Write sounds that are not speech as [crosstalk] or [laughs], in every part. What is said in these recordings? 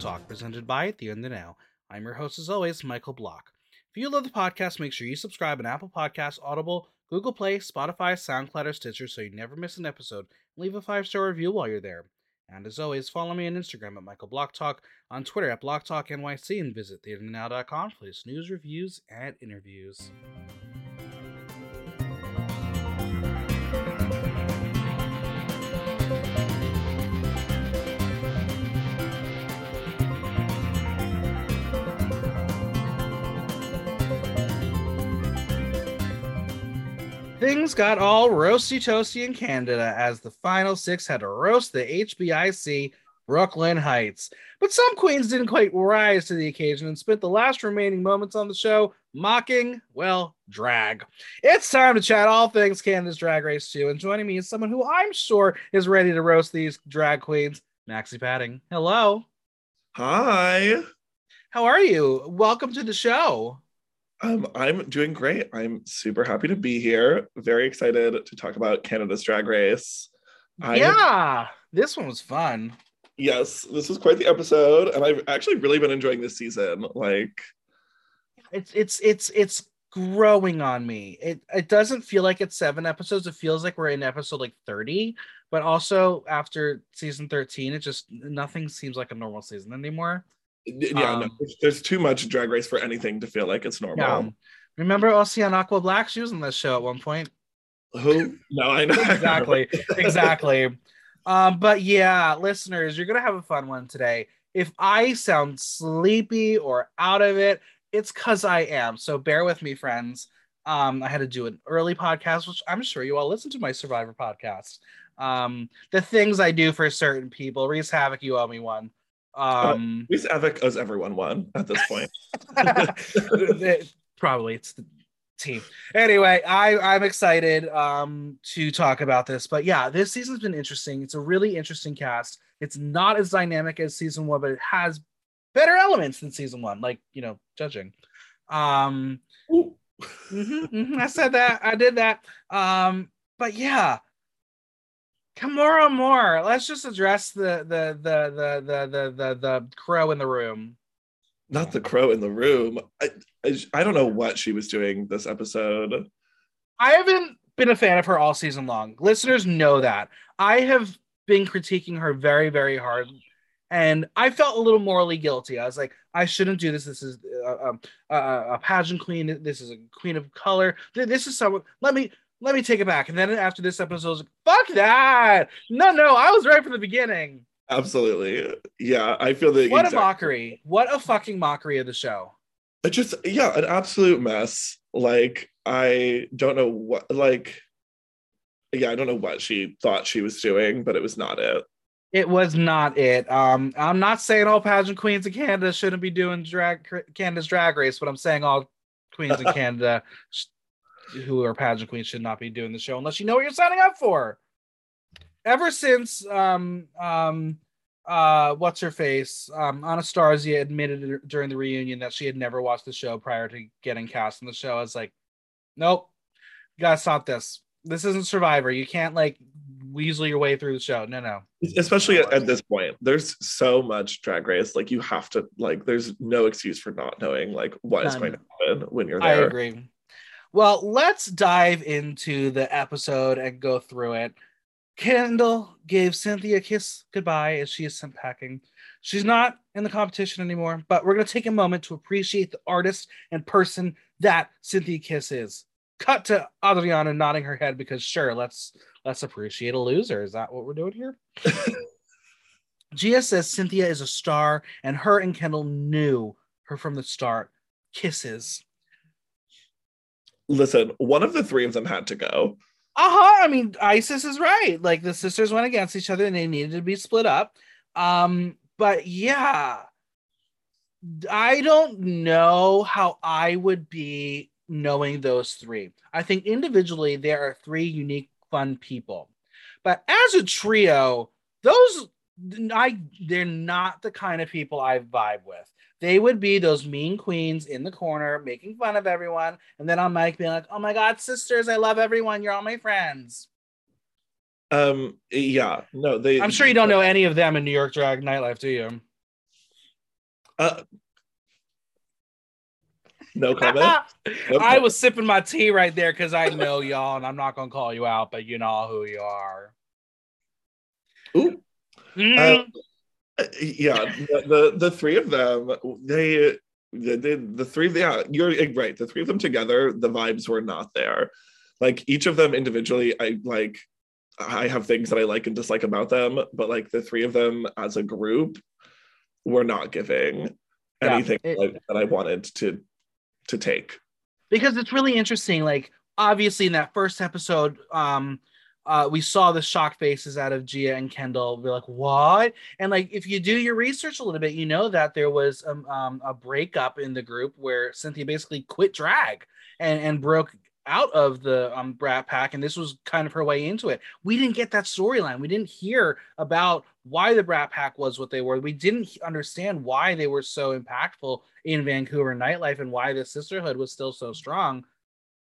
of Talk presented by The Internet Now. I'm your host, as always, Michael Block. If you love the podcast, make sure you subscribe on Apple Podcasts, Audible, Google Play, Spotify, SoundCloud, or Stitcher so you never miss an episode. Leave a five star review while you're there. And as always, follow me on Instagram at Michael Block Talk, on Twitter at Block Talk NYC, and visit theinternetnow.com for latest news, reviews, and interviews. Things got all roasty toasty in Canada as the final six had to roast the HBIC Brooke Lynn Hytes. But some queens didn't quite rise to the occasion and spent the last remaining moments on the show mocking, well, drag. It's time to chat all things Canada's Drag Race 2, and joining me is someone who I'm sure is ready to roast these drag queens, Maxi Padding. Hello. Hi. How are you? Welcome to the show. Um, I'm doing great. I'm super happy to be here. Very excited to talk about Canada's Drag Race. I yeah, this one was fun. Yes, this was quite the episode, and I've actually really been enjoying this season. Like, it's it's it's it's growing on me. It it doesn't feel like it's seven episodes. It feels like we're in episode like thirty. But also after season thirteen, it just nothing seems like a normal season anymore yeah, um, no, there's, there's, too much drag race for anything to feel like it's normal. Yeah. Remember Océane Aqua-Black? She was on this show at one point. Who? No, I know [laughs] exactly, exactly. Um, but yeah, listeners, you're gonna have a fun one today. If I sound sleepy or out of it, it's because I am. So bear with me, friends. Um, I had to do an early podcast, which I'm sure you all listen to my Survivor podcast. Um, the things I do for certain people. Reese Havoc, you owe me one. Um, uh, Evic owes everyone one at this point. [laughs] [laughs] Probably it's the team. Anyway, I I'm excited um to talk about this, but yeah, this season's been interesting. It's a really interesting cast. It's not as dynamic as season one, but it has better elements than season one, like you know, judging. Um, mm-hmm, mm-hmm, I said that. I did that. Um, but yeah, Kimora Amour. Let's just address the the the the the the the, the crow in the room. Not the crow in the room. I, I I don't know what she was doing this episode. I haven't been a fan of her all season long. Listeners know that. I have been critiquing her very very hard and I felt a little morally guilty. I was like, I shouldn't do this. This is a, a, a, pageant queen. This is a queen of color. This is someone. Let me let me take it back. And then after this episode, I was like, fuck that. No, no, I was right from the beginning. Absolutely. Yeah, I feel that. What exactly. a mockery. What a fucking mockery of the show. It just, yeah, an absolute mess. Like, I don't know what, like, yeah, I don't know what she thought she was doing, but it was not it. It was not it. Um, I'm not saying all pageant queens in Canada shouldn't be doing drag Canada's drag race, but I'm saying all queens in [laughs] Canada who are pageant queens should not be doing the show unless you know what you're signing up for. Ever since um um uh what's her face um Anastarzia admitted during the reunion that she had never watched the show prior to getting cast in the show, I was like, nope, you gotta stop this. This isn't Survivor. You can't like weasel your way through the show. No, no. Especially at, at, this point, there's so much drag race. Like you have to like. There's no excuse for not knowing like what None. is going to happen when you're there. I agree. Well, let's dive into the episode and go through it. Kendall gave Synthia a kiss goodbye as she is sent packing. She's not in the competition anymore, but we're going to take a moment to appreciate the artist and person that Synthia Kiss is. Cut to Adriana nodding her head because sure, let's let's appreciate a loser. Is that what we're doing here? [laughs] Gia says Synthia is a star, and her and Kendall knew her from the start. Kisses listen, one of the three of them had to go. Uh-huh. I mean, Icesis is right. Like the sisters went against each other and they needed to be split up. Um, but yeah. I don't know how I would be knowing those three. I think individually there are three unique, fun people. But as a trio, those I they're not the kind of people I vibe with they would be those mean queens in the corner making fun of everyone. And then on Mike being like, oh my God, sisters, I love everyone. You're all my friends. Um, yeah, no, they. I'm sure you don't know any of them in New York drag nightlife, do you? Uh, no comment. [laughs] I was sipping my tea right there because I know [laughs] y'all, and I'm not gonna call you out, but you know who you are. Ooh. Mm. Uh, yeah, the, the the three of them, they the, the, the three of yeah, you're right. The three of them together, the vibes were not there. Like each of them individually, I like I have things that I like and dislike about them, but like the three of them as a group were not giving Yeah, anything it- like, that I wanted to to take. because it's really interesting. Like obviously in that first episode, um, uh, we saw the shock faces out of Gia and Kendall. We're like, what? And like, if you do your research a little bit, you know that there was um, um, a breakup in the group where Synthia basically quit drag and and broke out of the um, Brat Pack, and this was kind of her way into it. We didn't get that storyline. We didn't hear about why the Brat Pack was what they were. We didn't understand why they were so impactful in Vancouver nightlife and why the sisterhood was still so strong.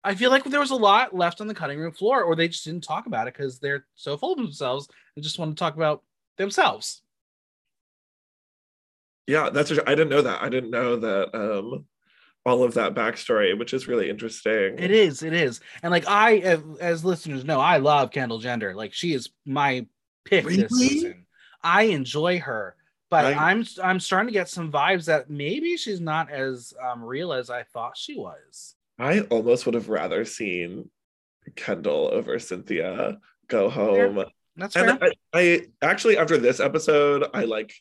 I feel like there was a lot left on the cutting room floor, or they just didn't talk about it because they're so full of themselves and just want to talk about themselves. Yeah, that's I didn't know that. I didn't know that um all of that backstory, which is really interesting. It is, it is, and like I, as- listeners know, I love Kendall Gender. Like she is my pick this season. I enjoy her, but I- I'm I'm starting to get some vibes that maybe she's not as um, real as I thought she was. I almost would have rather seen Kendall over Synthia go home. That's fair. And I, I actually after this episode, I like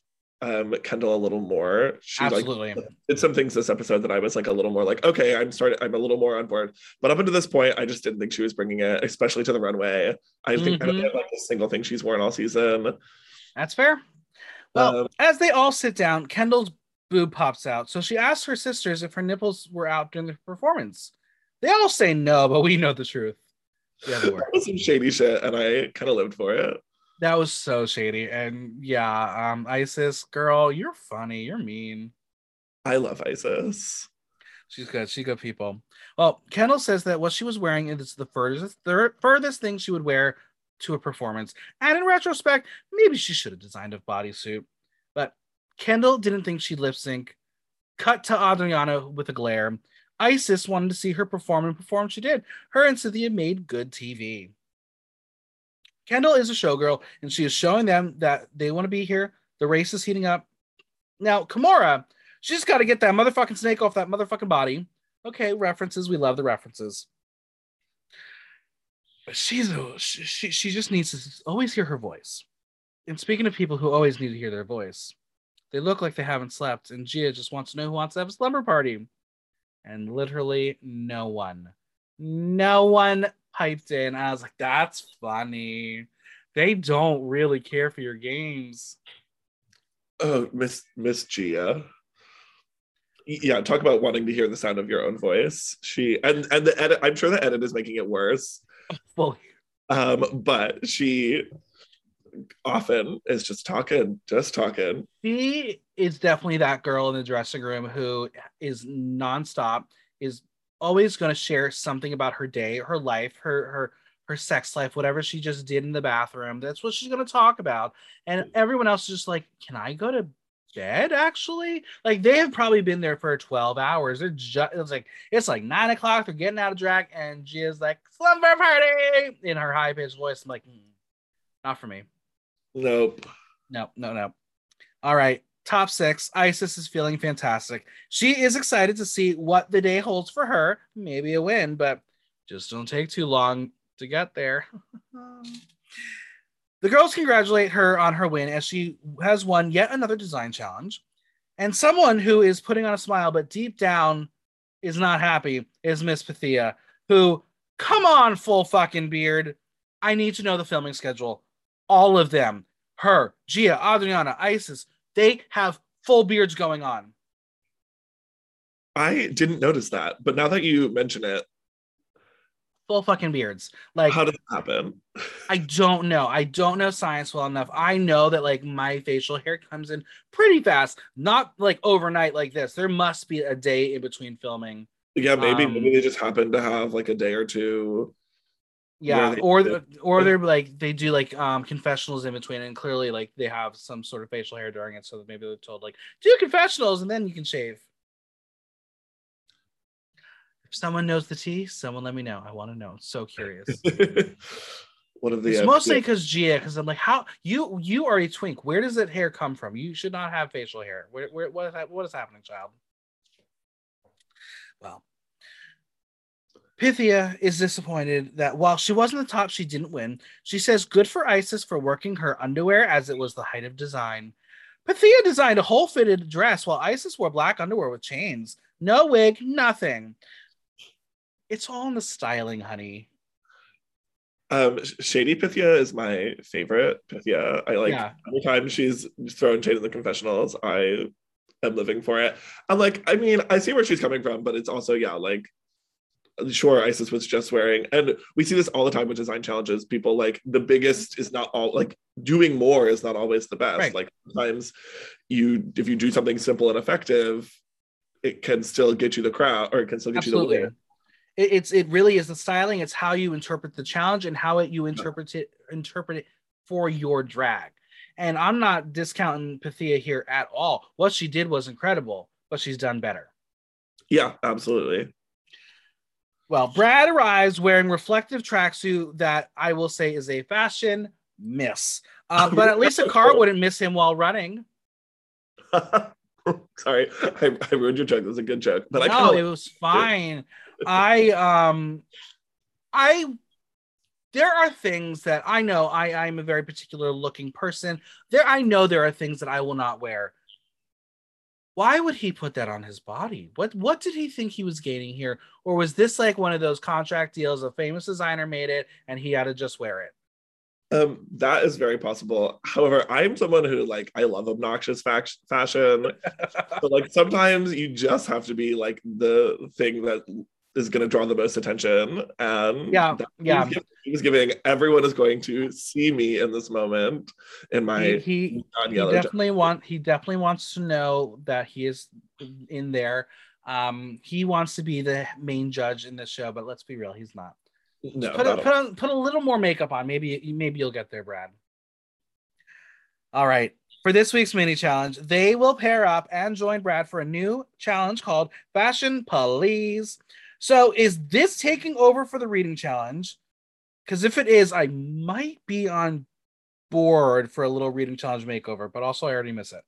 um Kendall a little more. She like Absolutely. did some things this episode that I was like a little more like, okay, I'm starting, I'm a little more on board. But up until this point, I just didn't think she was bringing it, especially to the runway. I think I don't Mhm. have like a single thing she's worn all season. That's fair. Well, Um, as they all sit down, Kendall's boob pops out. So she asks her sisters if her nipples were out during the performance. They all say no, but we know the truth. Way. [laughs] that was some shady shit, and I kind of lived for it. That was so shady. And yeah, um, Icesis, girl, you're funny. You're mean. I love Icesis. She's good. She's good people. Well, Kendall says that what she was wearing is the furthest, the furthest thing she would wear to a performance. And in retrospect, maybe she should have designed a bodysuit. Kendall didn't think she'd lip sync. Cut to Adriana with a glare. Icesis wanted to see her perform and perform. She did. Her and Synthia made good TV. Kendall is a showgirl, and she is showing them that they want to be here. The race is heating up. Now, Kimora, she's got to get that motherfucking snake off that motherfucking body. Okay, references. We love the references. But she's a, she she just needs to always hear her voice. And speaking of people who always need to hear their voice, they look like they haven't slept, and Gia just wants to know who wants to have a slumber party. And literally no one, no one piped in. I was like, that's funny. They don't really care for your games. Oh, Miss Miss Gia. Yeah, talk about wanting to hear the sound of your own voice. She and and the edit. I'm sure the edit is making it worse. [laughs] Fully. Um, but she often is just talking, just talking. She is definitely that girl in the dressing room who is nonstop, is always going to share something about her day, her life, her her her sex life, whatever she just did in the bathroom. That's what she's going to talk about. And everyone else is just like, "Can I go to bed?" Actually, like they have probably been there for twelve hours. They're just it's like it's like nine o'clock. They're getting out of drag, and Gia's like slumber party in her high pitched voice. I'm like, "Mm, not for me. Nope. No, no, no. All right. Top six. Icesis is feeling fantastic. She is excited to see what the day holds for her. Maybe a win, but just don't take too long to get there. [laughs] the girls congratulate her on her win as she has won yet another design challenge. And someone who is putting on a smile, but deep down is not happy, is Miss Pythia, who, come on, full fucking beard. I need to know the filming schedule. All of them her, Gia, Adriana, Icesis, they have full beards going on. I didn't notice that, but now that you mention it, Full fucking beards. Like how does it happen? I don't know. I don't know science well enough. I know that like my facial hair comes in pretty fast, not like overnight like this. There must be a day in between filming. Yeah, maybe Um, maybe they just happen to have like a day or two Yeah, or the, or they're like they do like um confessionals in between, and clearly like they have some sort of facial hair during it, so that maybe they're told like do confessionals and then you can shave. If someone knows the tea, someone let me know. I want to know. I'm so curious. [laughs] One of the it's uh, mostly because Gia, because I'm like, how you you are a twink. Where does that hair come from? You should not have facial hair. Where, where what is what is happening, child? Well, Pythia is disappointed that while she wasn't the top, she didn't win. She says, "Good for Icesis for working her underwear as it was the height of design." Pythia designed a whole fitted dress while Icesis wore black underwear with chains. No wig, nothing. It's all in the styling, honey. Um, Shady Pythia is my favorite Pythia. I like Yeah. every time she's thrown shade in the confessionals, I am living for it. I'm like, I mean, I see where she's coming from, but it's also, yeah, like sure, Icesis was just wearing, and we see this all the time with design challenges. People like the biggest is not all like doing more is not always the best. Right. Like sometimes you if you do something simple and effective, it can still get you the crowd or it can still get you the win. It, it's it really is the styling. It's how you interpret the challenge and how it you interpret it interpret it for your drag. And I'm not discounting Pythia here at all. What she did was incredible, but she's done better. Yeah, absolutely. Well, Brad arrives wearing reflective tracksuit that I will say is a fashion miss. Uh, but at least a car [laughs] wouldn't miss him while running. [laughs] Sorry, I, I ruined your joke. That was a good joke, but I no, kinda it was fine. I um I there are things that I know I I'm a very particular looking person. There I know there are things that I will not wear. Why would he put that on his body? What what did he think he was gaining here? Or was this like one of those contract deals a famous designer made it and he had to just wear it? Um, that is very possible. However, I'm someone who like I love obnoxious fac- fashion. [laughs] but like sometimes you just have to be like the thing that is going to draw the most attention. And Yeah, yeah. he was, giving, he was giving everyone is going to see me in this moment in my he, he, he yellow. jacket. definitely want he definitely wants to know that he is in there. Um, he wants to be the main judge in this show, but let's be real, he's not. No, put a, put a, put a little more makeup on. Maybe maybe you'll get there, Brad. All right. For this week's mini challenge, they will pair up and join Brad for a new challenge called Fashion Police. So, is this taking over for the reading challenge? Because if it is, I might be on board for a little reading challenge makeover, but also I already miss it.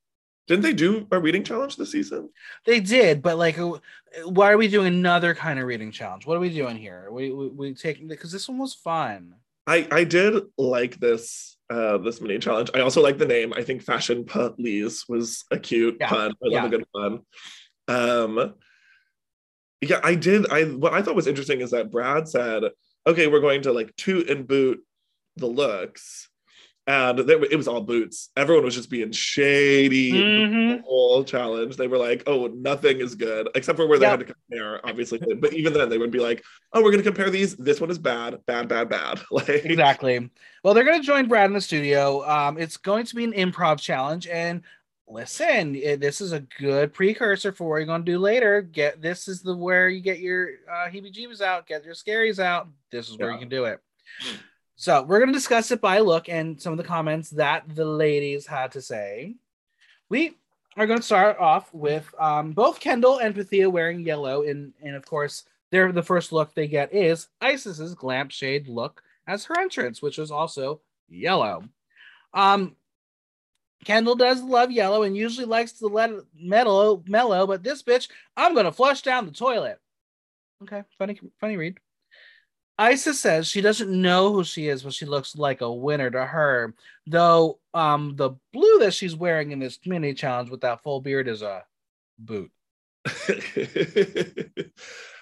Didn't they do a reading challenge this season? They did, but like, why are we doing another kind of reading challenge? What are we doing here? We we, we taking because this one was fun. I I did like this uh this mini challenge. I also like the name. I think Fashion Police was a cute Yeah, pun. I love yeah. a good pun. Um yeah, I did. I what I thought was interesting is that Brad said, "Okay, we're going to like toot and boot the looks," and they, it was all boots. Everyone was just being shady. Mhm. The whole challenge, they were like, "Oh, nothing is good," except for where they Yep. had to compare, obviously. but even then, they would be like, "Oh, we're going to compare these. This one is bad, bad, bad, bad." [laughs] Like, Exactly. Well, they're going to join Brad in the studio. Um, it's going to be an improv challenge, and listen, eh, this is a good precursor for what you're going to do later. Get this is the where you get your uh, heebie-jeebies out, get your scaries out. This is where Yeah. you can do it. So we're going to discuss it by look and some of the comments that the ladies had to say. We are going to start off with um, both Kendall and Pythia wearing yellow, and and of course, their the first look they get is Icesis's glamp shade look as her entrance, which was also yellow. Um, Kendall does love yellow and usually likes to let it mellow, mellow, but this bitch, I'm gonna flush down the toilet. Okay, funny, funny read. Icesis says she doesn't know who she is, but she looks like a winner to her. Though um the blue that she's wearing in this mini challenge with that full beard is a boot. [laughs]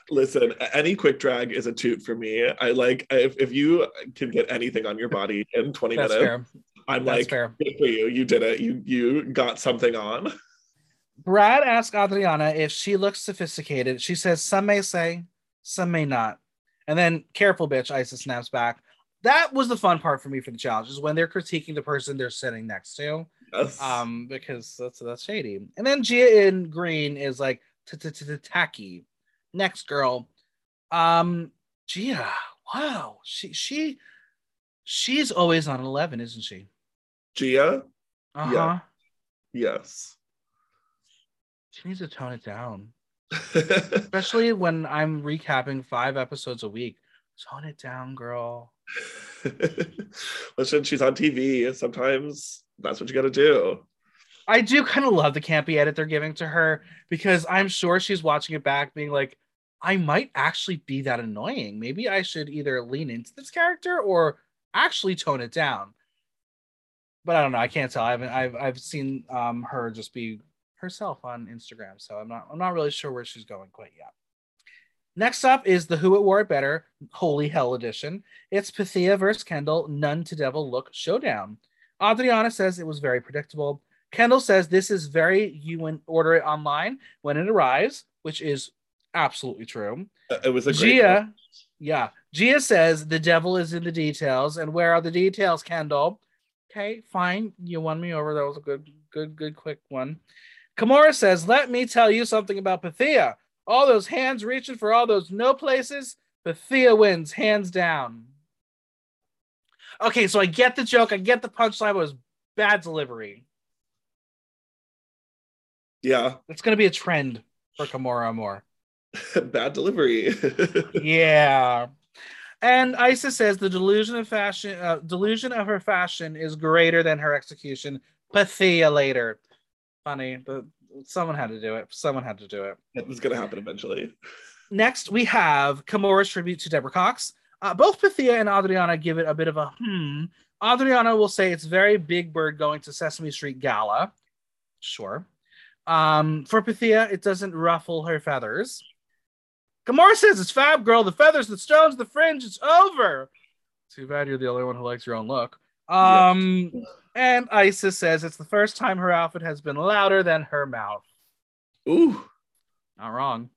Listen, any quick drag is a toot for me. I like if, if you can get anything on your body in 20 That's minutes, fair. I'm That's like, fair. good for you. You did it. You you got something on. [laughs] Brad asks Adriana if she looks sophisticated. She says some may say, some may not. And then careful bitch, Icesis snaps back. That was the fun part for me for the challenge is when they're critiquing the person they're sitting next to. Yes. Um, because that's that's shady. And then Gia in green is like tacky. Next girl. Um, Gia, Wow, she she she's always on eleven, isn't she? Gia? Uh huh. Yeah. Yes. She needs to tone it down, [laughs] especially when I'm recapping five episodes a week. Tone it down, girl. [laughs] Listen, she's on TV. Sometimes that's what you got to do. I do kind of love the campy edit they're giving to her because I'm sure she's watching it back, being like, I might actually be that annoying. Maybe I should either lean into this character or actually tone it down. But I don't know. I can't tell. I haven't. I've I've seen um, her just be herself on Instagram, so I'm not. I'm not really sure where she's going quite yet. Next up is the Who It Wore It Better Holy Hell Edition. It's Pythia versus Kendall Nun to Devil Look Showdown. Adriana says it was very predictable. Kendall says this is very you when order it online when it arrives, which is absolutely true. Uh, It was a great Gia, yeah, Gia says the devil is in the details, and where are the details, Kendall? Okay, fine, you won me over. That was a good, good, good, quick one. Kimora says, "Let me tell you something about Pythia. All those hands reaching for all those no places. Pythia wins hands down." Okay, so I get the joke, I get the punchline, it was bad delivery. Yeah. It's gonna be a trend for Kimora Amour. [laughs] Bad delivery. [laughs] yeah. And Icesis says the delusion of fashion, uh, delusion of her fashion is greater than her execution. Pythia later. Funny, but someone had to do it. Someone had to do it. it was going to happen eventually. Next, we have Kimora's tribute to Deborah Cox. Uh, both Pythia and Adriana give it a bit of a hmm. Adriana will say it's very Big Bird going to Sesame Street Gala. Sure. Um, for Pythia, it doesn't ruffle her feathers. Kimora says it's fab, girl. The feathers, the stones, the fringe, it's over. Too bad you're the only one who likes your own look. Um, and Icesis says it's the first time her outfit has been louder than her mouth. Ooh. Not wrong.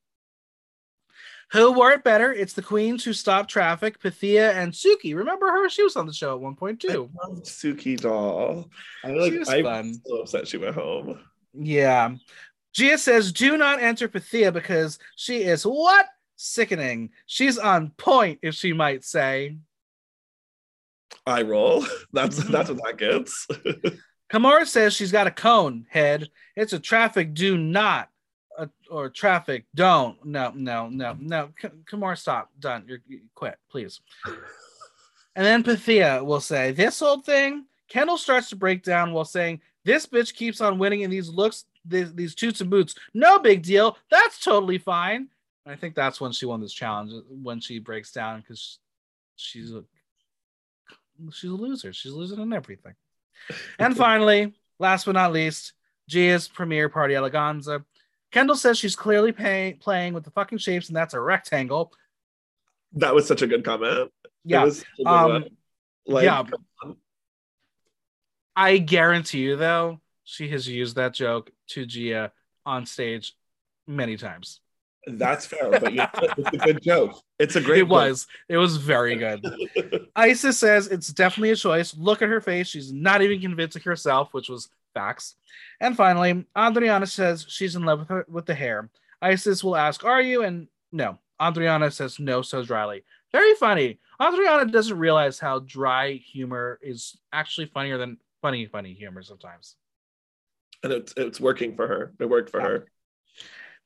Who wore it better? It's the queens who stopped traffic, Pythia and Suki. Remember her? She was on the show at one point I too. loved Suki doll. I like. She was I'm fun. so upset she went home. Yeah. Gia says, do not enter Pythia because she is what? Sickening. She's on point, if she might say. I roll. [laughs] That's that's what that gets. [laughs] Kimora says she's got a cone head. It's a traffic do not uh, or traffic don't. No, no, no, no. K- Kimora, stop. Done. You're you quit, please. And then Pythia will say, This old thing. Kendall starts to break down while saying, This bitch keeps on winning in these looks, these, these toots and boots. No big deal. That's totally fine. I think that's when she won this challenge, when she breaks down because she's a she's a loser. She's losing in everything. [laughs] And finally, last but not least, Gia's premiere party eleganza. Kendall says she's clearly pay- playing with the fucking shapes, and that's a rectangle. that was such a good comment. Yeah. good Um. Like, yeah. I guarantee you, though, she has used that joke to Gia on stage many times. That's fair, but know, it's a good joke. It's a great. it was. It was very good. [laughs] Icesis says it's definitely a choice. Look at her face. She's not even convincing herself, which was facts. And finally, Andriana says she's in love with her with the hair. Icesis will ask, Are you? And no. Andriana says no so dryly. Very funny. Andriana doesn't realize how dry humor is actually funnier than funny, funny humor sometimes. and it's it's working for her. It worked for Yeah. her.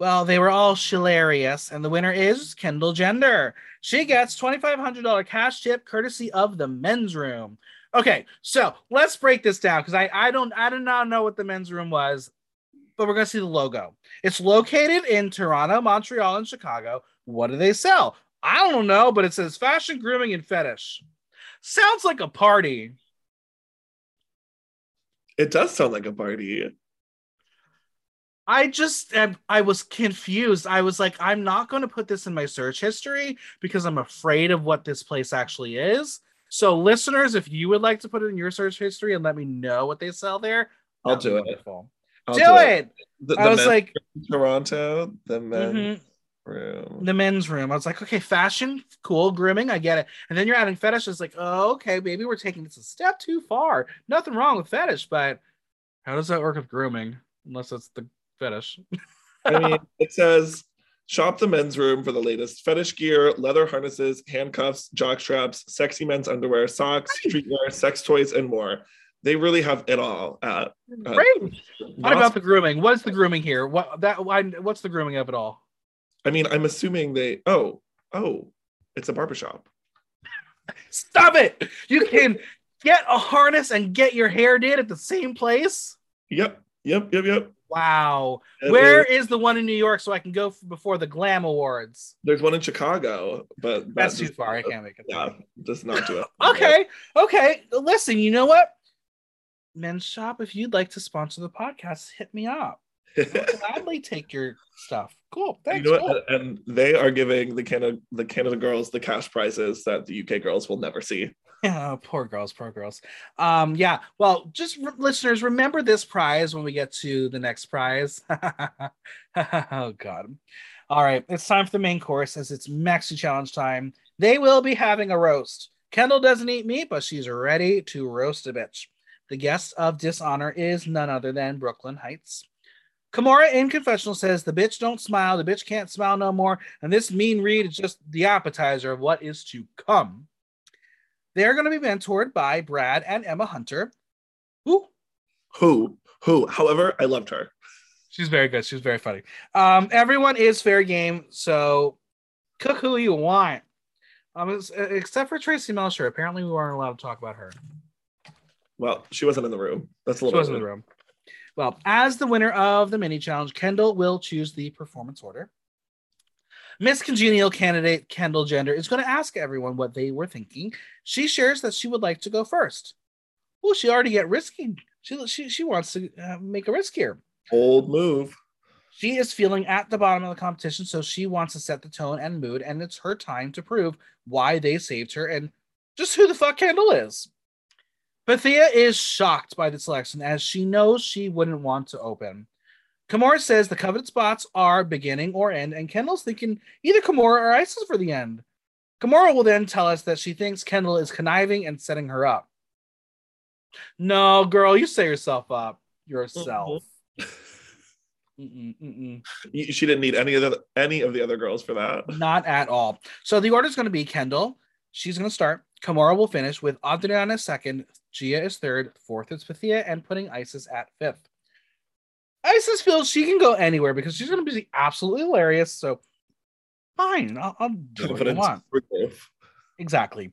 Well, they were all hilarious, and the winner is Kendall Gender. She gets $2,500 cash tip courtesy of the men's room. Okay, so let's break this down because I, I don't I do not know what the men's room was, but we're gonna see the logo. It's located in Toronto, Montreal, and Chicago. What do they sell? I don't know, but it says fashion, grooming, and fetish. Sounds like a party. It does sound like a party. I just I was confused. I was like, I'm not going to put this in my search history because I'm afraid of what this place actually is. So, listeners, if you would like to put it in your search history and let me know what they sell there, I'll do it. wonderful. I'll do, it. The, I the was like, Toronto, the men's mhm, room. the men's room. I was like, okay, fashion, cool, grooming, I get it. And then you're adding fetish. It's like, oh, okay, maybe we're taking this a step too far. Nothing wrong with fetish, but how does that work with grooming? Unless it's the fetish. [laughs] I mean, it says Shop the men's room for the latest fetish gear, leather harnesses, handcuffs, jock straps, sexy men's underwear, socks, streetwear, sex toys, and more. They really have it all. Uh, Great. What about the grooming? What's the grooming here? What that? Why? What's the grooming of it all? I mean, I'm assuming they. Oh, oh, it's a barbershop. [laughs] Stop it! You can get a harness and get your hair did at the same place. Yep, yep, yep, yep. Wow. Where is- the one in New York so I can go before the Glam Awards? There's one in Chicago, but that That's too far. I can't make it. Yeah, just not do it. [laughs] Okay. Okay. Listen, you know what? Men's shop, if you'd like to sponsor the podcast, hit me up. I'll [laughs] gladly take your stuff. Cool. you Thanks. know cool. And they are giving the Canada the Canada girls the cash prizes that the UK girls will never see. Yeah, [laughs] poor girls, poor girls. Um, yeah. Well, just listeners, remember this prize when we get to the next prize. [laughs] oh God. All right, it's time for the main course as it's Maxi Challenge time. They will be having a roast. Kendall doesn't eat meat, but she's ready to roast a bitch. The guest of dishonor is none other than Brooklyn Heights. Kimora in confessional says the bitch don't smile, the bitch can't smile no more, and this mean read is just the appetizer of what is to come. They're going to be mentored by Brad and Emma Hunter. Who? Who? Who? However, I loved her. She's very good. She's very funny. Um, everyone is fair game, so cook who you want. Um, except for Tracy Melchior. Apparently, we weren't allowed to talk about her. Well, she wasn't in the room. That's a She little. wasn't in the room. Well, as the winner of the mini challenge, Kendall will choose the performance order. Miss Congenial candidate Kendall Gender is going to ask everyone what they were thinking. She shares that she would like to go first. Oh, she already get risky. She she, she wants to uh, make a risk here. Old move. She is feeling at the bottom of the competition, so she wants to set the tone and mood, and it's her time to prove why they saved her and just who the fuck Kendall is. Pythia is shocked by the selection as she knows she wouldn't want to open. Kimora says the coveted spots are beginning or end, and Kendall's thinking either Kimora or Icesis for the end. Kimora will then tell us that she thinks Kendall is conniving and setting her up. No, girl, you set yourself up yourself. Mm-mm, mm-mm. She didn't need any of the any of the other girls for that. Not at all. So the order is going to be Kendall. She's going to start. Kimora will finish with Adriana second. Gia is third. Fourth is Pythia, and putting Icesis at fifth. Icesis feels she can go anywhere because she's going to be absolutely hilarious. So fine, I'll, I'll do what I want. Exactly.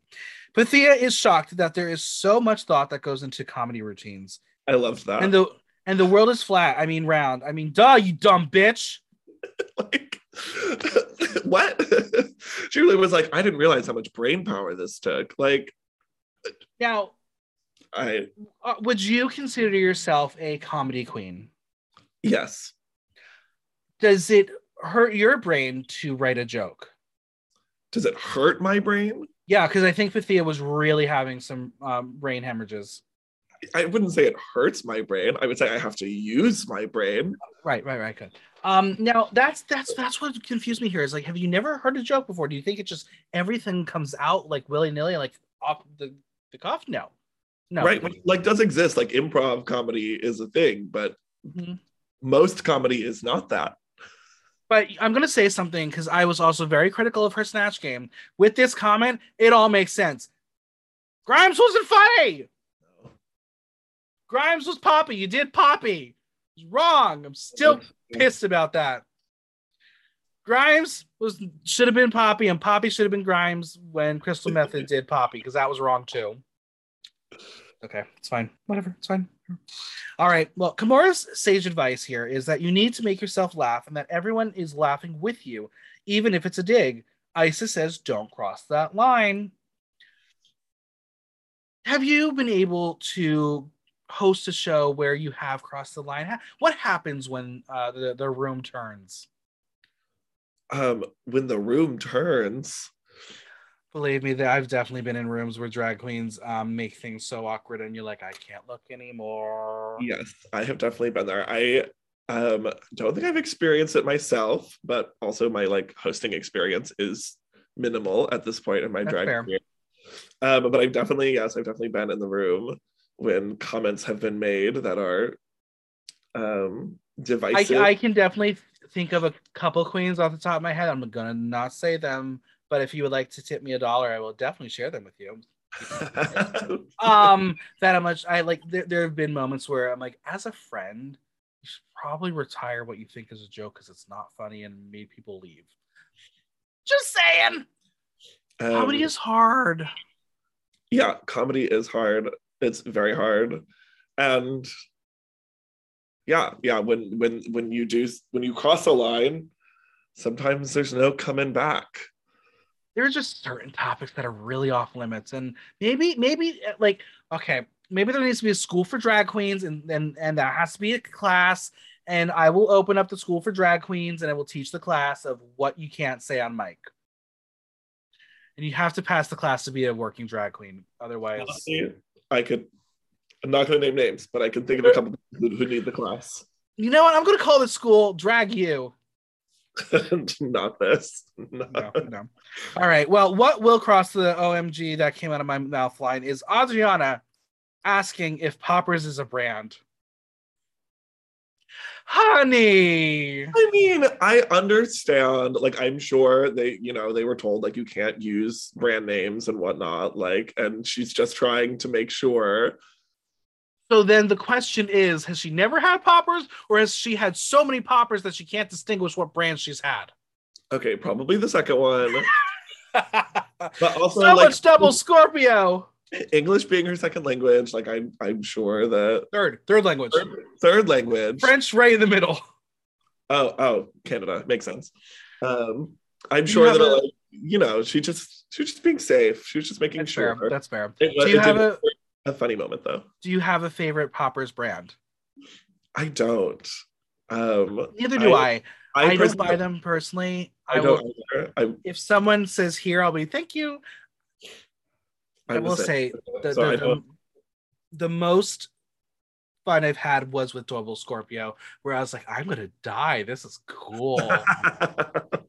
Pythia is shocked that there is so much thought that goes into comedy routines, I love that. and the and the world is flat. I mean, round. I mean, duh, you dumb bitch. [laughs] like [laughs] what? [laughs] she really was like, I didn't realize how much brain power this took. Like, Now, I uh, would you consider yourself a comedy queen? Yes. does it hurt your brain to write a joke? Does it hurt my brain? Yeah, because I think Pythia was really having some um, brain hemorrhages. I wouldn't say it hurts my brain. I would say I have to use my brain. Right, right, right. Good. Um, now that's that's that's what confused me here. Is like, have you never heard a joke before? Do you think it just everything comes out like willy nilly, like off the the cuff? No, no. Right? Like does exist. Like improv comedy is a thing, but Mhm. Most comedy is not that. But I'm gonna say something because I was also very critical of her snatch game. With this comment, it all makes sense. Grimes wasn't funny. Grimes was Poppy. You did Poppy. It wrong. I'm still pissed about that. Grimes was should have been Poppy, and Poppy should have been Grimes when Crystal Methyd [laughs] did Poppy because that was wrong too. Okay, it's fine. Whatever, it's fine. All right. Well, Kimora's sage advice here is that you need to make yourself laugh, and that everyone is laughing with you, even if it's a dig. Icesis says, "Don't cross that line." Have you been able to host a show where you have crossed the line? What happens when uh, the the room turns? Um, when the room turns, Believe me, that I've definitely been in rooms where drag queens um, make things so awkward, and you're like, I can't look anymore. yes, I have definitely been there. I um don't think I've experienced it myself, but also my like hosting experience is minimal at this point in my That's drag fair. career. Um, but I've definitely, yes, I've definitely been in the room when comments have been made that are um I, divisive. I can definitely think of a couple queens off the top of my head. I'm gonna not say them, but if you would like to tip me a dollar, I will definitely share them with you. [laughs] um, that how much I like. There, there have been moments where I'm like, as a friend, you should probably retire what you think is a joke because it's not funny and made people leave. Just saying. Um, Comedy is hard. yeah, comedy is hard. It's very hard. And yeah, yeah, when when when you do when you cross a line, sometimes there's no coming back. There are just certain topics that are really off limits, and maybe maybe uh, like okay, maybe there needs to be a school for drag queens, and and and that has to be a class. And I will open up the school for drag queens, and I will teach the class of what you can't say on mic. And you have to pass the class to be a working drag queen. Otherwise, Honestly, I could I'm not gonna name names, but I can think of a couple who, who need the class. you know what? I'm going to call the school Drag You. [laughs] not this. [laughs] No. no, no. All right. Well, what will cross the OMG that came out of my mouth line is Adriana asking if Poppers is a brand. Honey. I mean, I understand. Like, I'm sure they, you know, they were told like you can't use brand names and whatnot. Like, and she's just trying to make sure. So then the question is Has she never had poppers, or has she had so many poppers that she can't distinguish what brand she's had? Okay, probably the second one, so [laughs] but also like much double Scorpio. English being her second language. Like, I'm, I'm sure that Third, third language. third, third language. French right in the middle. Oh, oh, Canada makes sense. Um, I'm sure that a- like, you know, she just she was just being safe. She was just making That's sure. fair. That's fair. It, Do you it have a a funny moment though. Do you have a favorite poppers brand? I don't. Um, Neither do I. I, don't buy them personally. I, I, don't will. I, If someone says here, I'll be thank you. I I'm the will say the, So the, the, the most fun I've had was with Double Scorpio, where I was like, I'm gonna die. This is cool. [laughs] I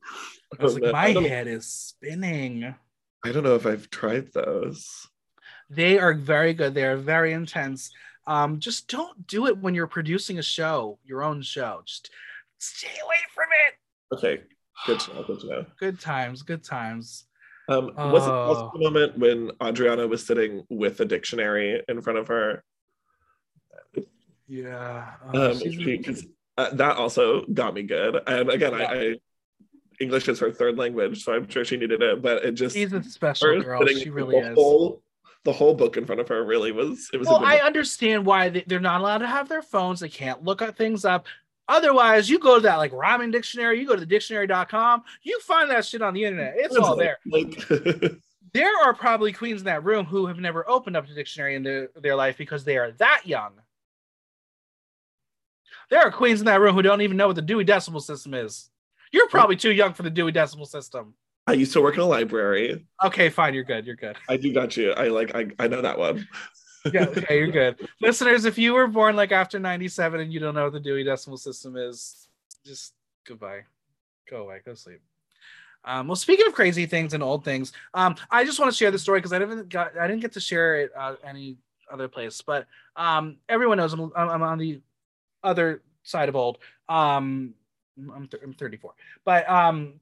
was like, I my head is spinning. I don't know if I've tried those. They are very good. They are very intense. Um, just don't do it when you're producing a show, your own show. Just stay away from it. Okay, good to know. Good to know. [sighs] Good times, good times. Um, was it also the moment when Adriana was sitting with a dictionary in front of her? Yeah. Oh, Um, she- uh, that also got me good. And again, I, I English is her third language, so I'm sure she needed it. But it just she's a special girl. She really is. Whole, the whole book in front of her really was. It was. a Well, I understand why they, they're not allowed to have their phones. They can't look at things up. Otherwise, you go to that like ramen dictionary, you go to the dictionary.com, you find that shit on the internet. It's all there. Like, [laughs] There are probably queens in that room who have never opened up a dictionary in their, their life because they are that young. There are queens in that room who don't even know what the Dewey Decimal System is. You're probably too young for the Dewey Decimal System. I used to work in a library. Okay, fine, you're good. You're good. I do got you. I like. I, I know that one. yeah, [laughs] okay, you're good. Listeners, if you were born like after 97 and you don't know what the Dewey Decimal System is, just goodbye. Go away, go sleep. Um, well, speaking of crazy things and old things, um, I just want to share the story because I didn't got I didn't get to share it uh, any other place, but um, everyone knows I'm, I'm on the other side of old. Um, I'm th- I'm 34, but um,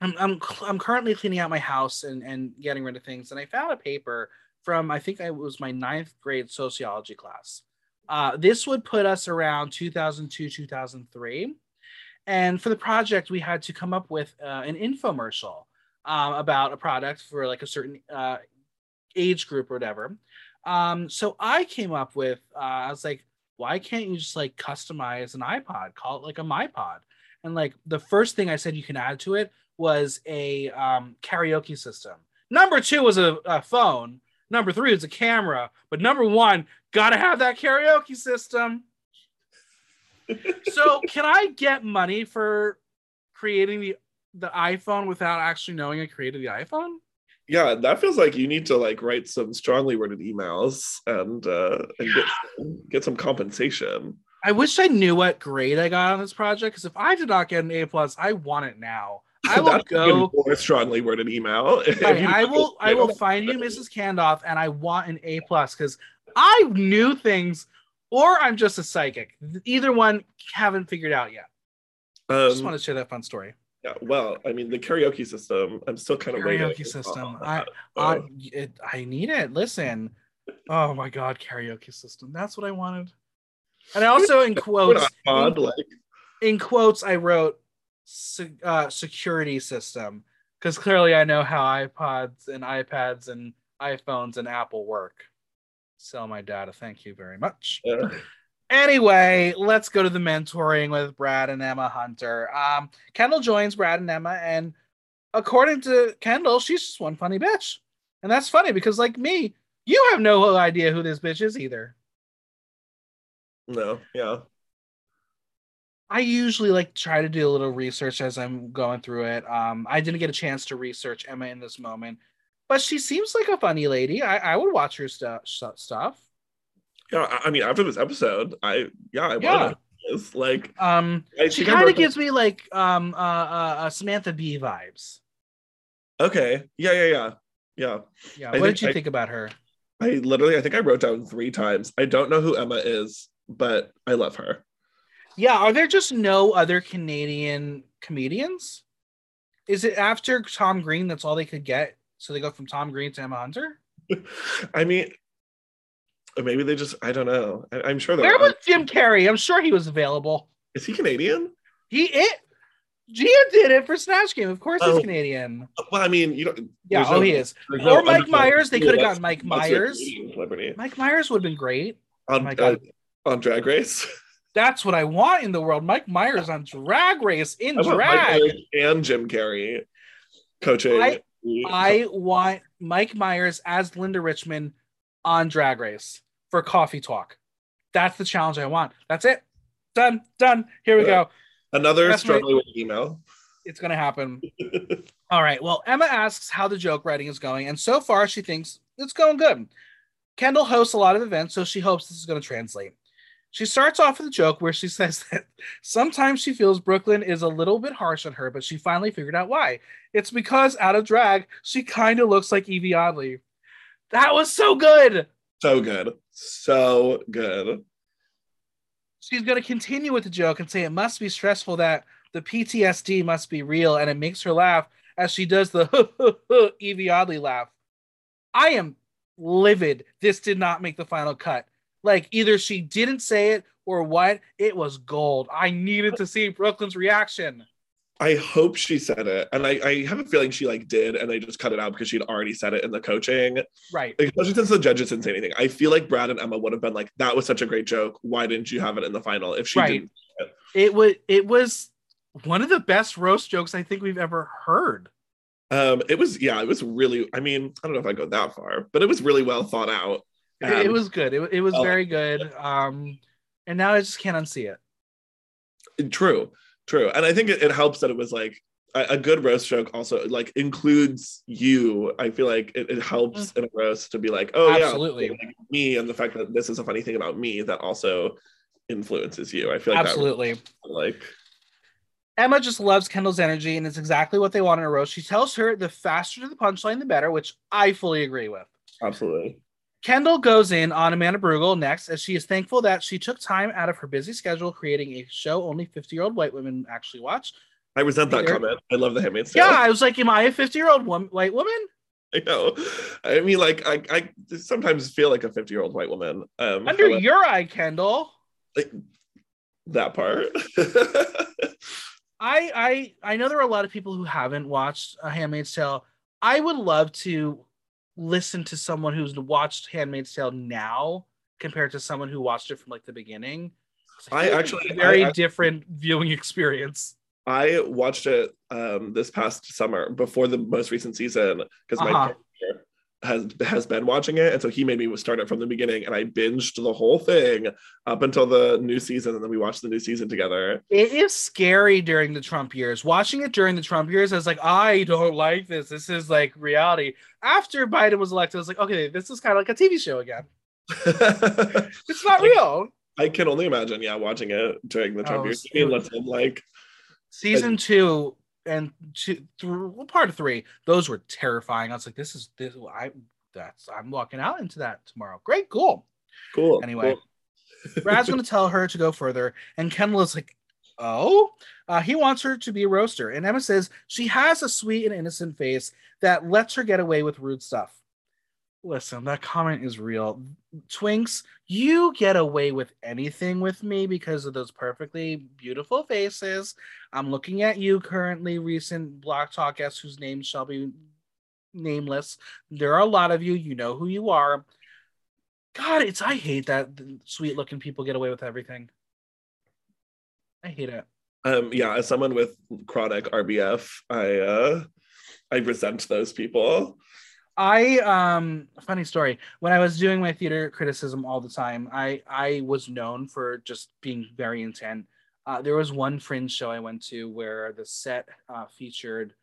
I'm I'm I'm currently cleaning out my house and and getting rid of things, and I found a paper from I think it was my ninth grade sociology class. Uh, this would put us around 2002 2003, and for the project we had to come up with uh, an infomercial um, about a product for like a certain uh, age group or whatever. Um, so I came up with uh, I was like, why can't you just like customize an iPod, call it like a MyPod? And like the first thing I said you can add to it was a um, karaoke system. Number two was a, a phone. Number three is a camera. But number one, gotta have that karaoke system. so [laughs] can I get money for creating the the iPhone without actually knowing I created the iPhone? Yeah, that feels like you need to like write some strongly worded emails and uh and get get some compensation. I wish I knew what grade I got on this project because if I did not get an A plus, I want it now. [laughs] I will go. more strongly worded email. [laughs] Right, I will I will find you, Mrs. Candoff, and I want an A plus because I knew things, or I'm just a psychic. Either one haven't figured out yet. Um, Just want to share that fun story. Yeah, well, I mean, the karaoke system. I'm still kind of waiting. Karaoke system. I. I, it, I need it. Listen. Oh my god, karaoke system. That's what I wanted. And I also in [laughs] quotes not mod, like in quotes I wrote uh, security system because clearly I know how iPods and iPads and iPhones and Apple work. Sell my data. Thank you very much. uh, Anyway, let's go to the mentoring with Brad and Emma Hunter. Um, Kendall joins Brad and Emma, and according to Kendall, she's just one funny bitch. And that's funny because, like me, you have no idea who this bitch is either. no, yeah. I usually like try to do a little research as I'm going through it. Um, I didn't get a chance to research Emma in this moment, but she seems like a funny lady. I, I would watch her stuff. stuff. Yeah, I- mean, after this episode, I yeah, I Yeah. want It's like Um, I she kind of gives me like um uh, uh, uh Samantha Bee vibes. okay, yeah, yeah, yeah, yeah. Yeah. I what did you I- think about her? I literally, I think I wrote down three times. I don't know who Emma is, but I love her. Yeah, are there just no other Canadian comedians? Is it after Tom Green that's all they could get? So they go from Tom Green to Emma Hunter? [laughs] I mean, maybe they just, I don't know. I, I'm sure Where was Jim Carrey? I'm sure he was available. Is he Canadian? He it Gia did it for Snatch Game. Of course he's Oh. Canadian. Well, I mean, you know. Yeah, oh no- he is. Or no Mike. Myers. They could have gotten Mike Myers. Mike Myers would have been great. On, my uh, on Drag Race. [laughs] That's what I want in the world. Mike Myers on Drag Race in I want Mike drag. And Jim Carrey coaching. I- I want Mike Myers as Linda Richman on Drag Race for Coffee Talk. That's the challenge I want. That's it. Done. Done. Here we go. Another struggling with email. It's going to happen. [laughs] All right. Well, Emma asks how the joke writing is going, and so far she thinks it's going good. Kendall hosts a lot of events, so she hopes this is going to translate. She starts off with a joke where she [laughs] says that sometimes she feels Brooke Lynn is a little bit harsh on her, but she finally figured out why. It's because out of drag, she kind of looks like Evie Oddly. That was so good. So good. So good. She's going to continue with the joke and say it must be stressful that the PTSD must be real, and it makes her laugh as she does the [laughs] Evie Oddly laugh. I am livid. This did not make the final cut. Like either she didn't say it or what. It was gold. I needed to see Brooke Lynn's reaction. I hope she said it. And I, I have a feeling she like did, and they just cut it out because she'd already said it in the coaching. Right. Especially since the judges didn't say anything. I feel like Brad and Emma would have been like, that was such a great joke. Why didn't you have it in the final? If she Right. didn't. It was it was one of the best roast jokes I think we've ever heard. Um, it was yeah, it was really, I mean, I don't know if I go that far, but it was really well thought out. It, it was good. It, it was Oh. very good. Um, and now I just can't unsee it. True, true, and I think it, it helps that it was like a, a good roast joke. Also, like includes you. I feel like it, it helps in a roast to be like, oh Mm. Absolutely. yeah, like, me, and the fact that this is a funny thing about me that also influences you. I feel like Absolutely. like Emma just loves Kendall's energy, and it's exactly what they want in a roast. She tells her the faster to the punchline, the better, which I fully agree with. absolutely. Kendall goes in on Amanda Brugel next, as she is thankful that she took time out of her busy schedule creating a show only 50 year old white women actually watch. I resent that comment. I love the Handmaid's Tale. Yeah, I was like, Am I a 50 year old white woman? I know. I mean, like I, I sometimes feel like a fifty-year-old white woman. Um, Under however- your eye, Kendall. Like, that part. [laughs] I I I know there are a lot of people who haven't watched A Handmaid's Tale. I would love to listen to someone who's watched Handmaid's Tale now compared to someone who watched it from like the beginning. I actually- very I- I- different viewing experience. I watched it um, this past summer before the most recent season because my Uh-huh. partner has has been watching it, and so he made me start it from the beginning, and I binged the whole thing up until the new season, and then we watched the new season together. It is scary during the Trump years. Watching it during the Trump years, I was like, I don't like this. This is like reality. After Biden was elected, I was like, okay, this is kind of like a TV show again. [laughs] It's not real. I can only imagine, yeah, watching it during the Trump Oh, years. I mean, listen, like season two and two, th- well, part of three, those were terrifying. I was like, this is this. I that's I'm walking out into that tomorrow. Great, cool. cool. Anyway. cool. [laughs] Brad's going to tell her to go further, and Kendall is like, Oh, uh, he wants her to be a roaster. And Emma says she has a sweet and innocent face that lets her get away with rude stuff. Listen, that comment is real. Twinks, you get away with anything with me because of those perfectly beautiful faces. I'm looking at you currently, recent Block Talk guests whose names shall be nameless. There are a lot of you. You know who you are. God, it's I hate that sweet looking people get away with everything. I hate it. Um, yeah, as someone with chronic RBF, I uh I resent those people. I um funny story. When I was doing my theater criticism all the time, I I was known for just being very intent. Uh, there was one fringe show I went to where the set uh, featured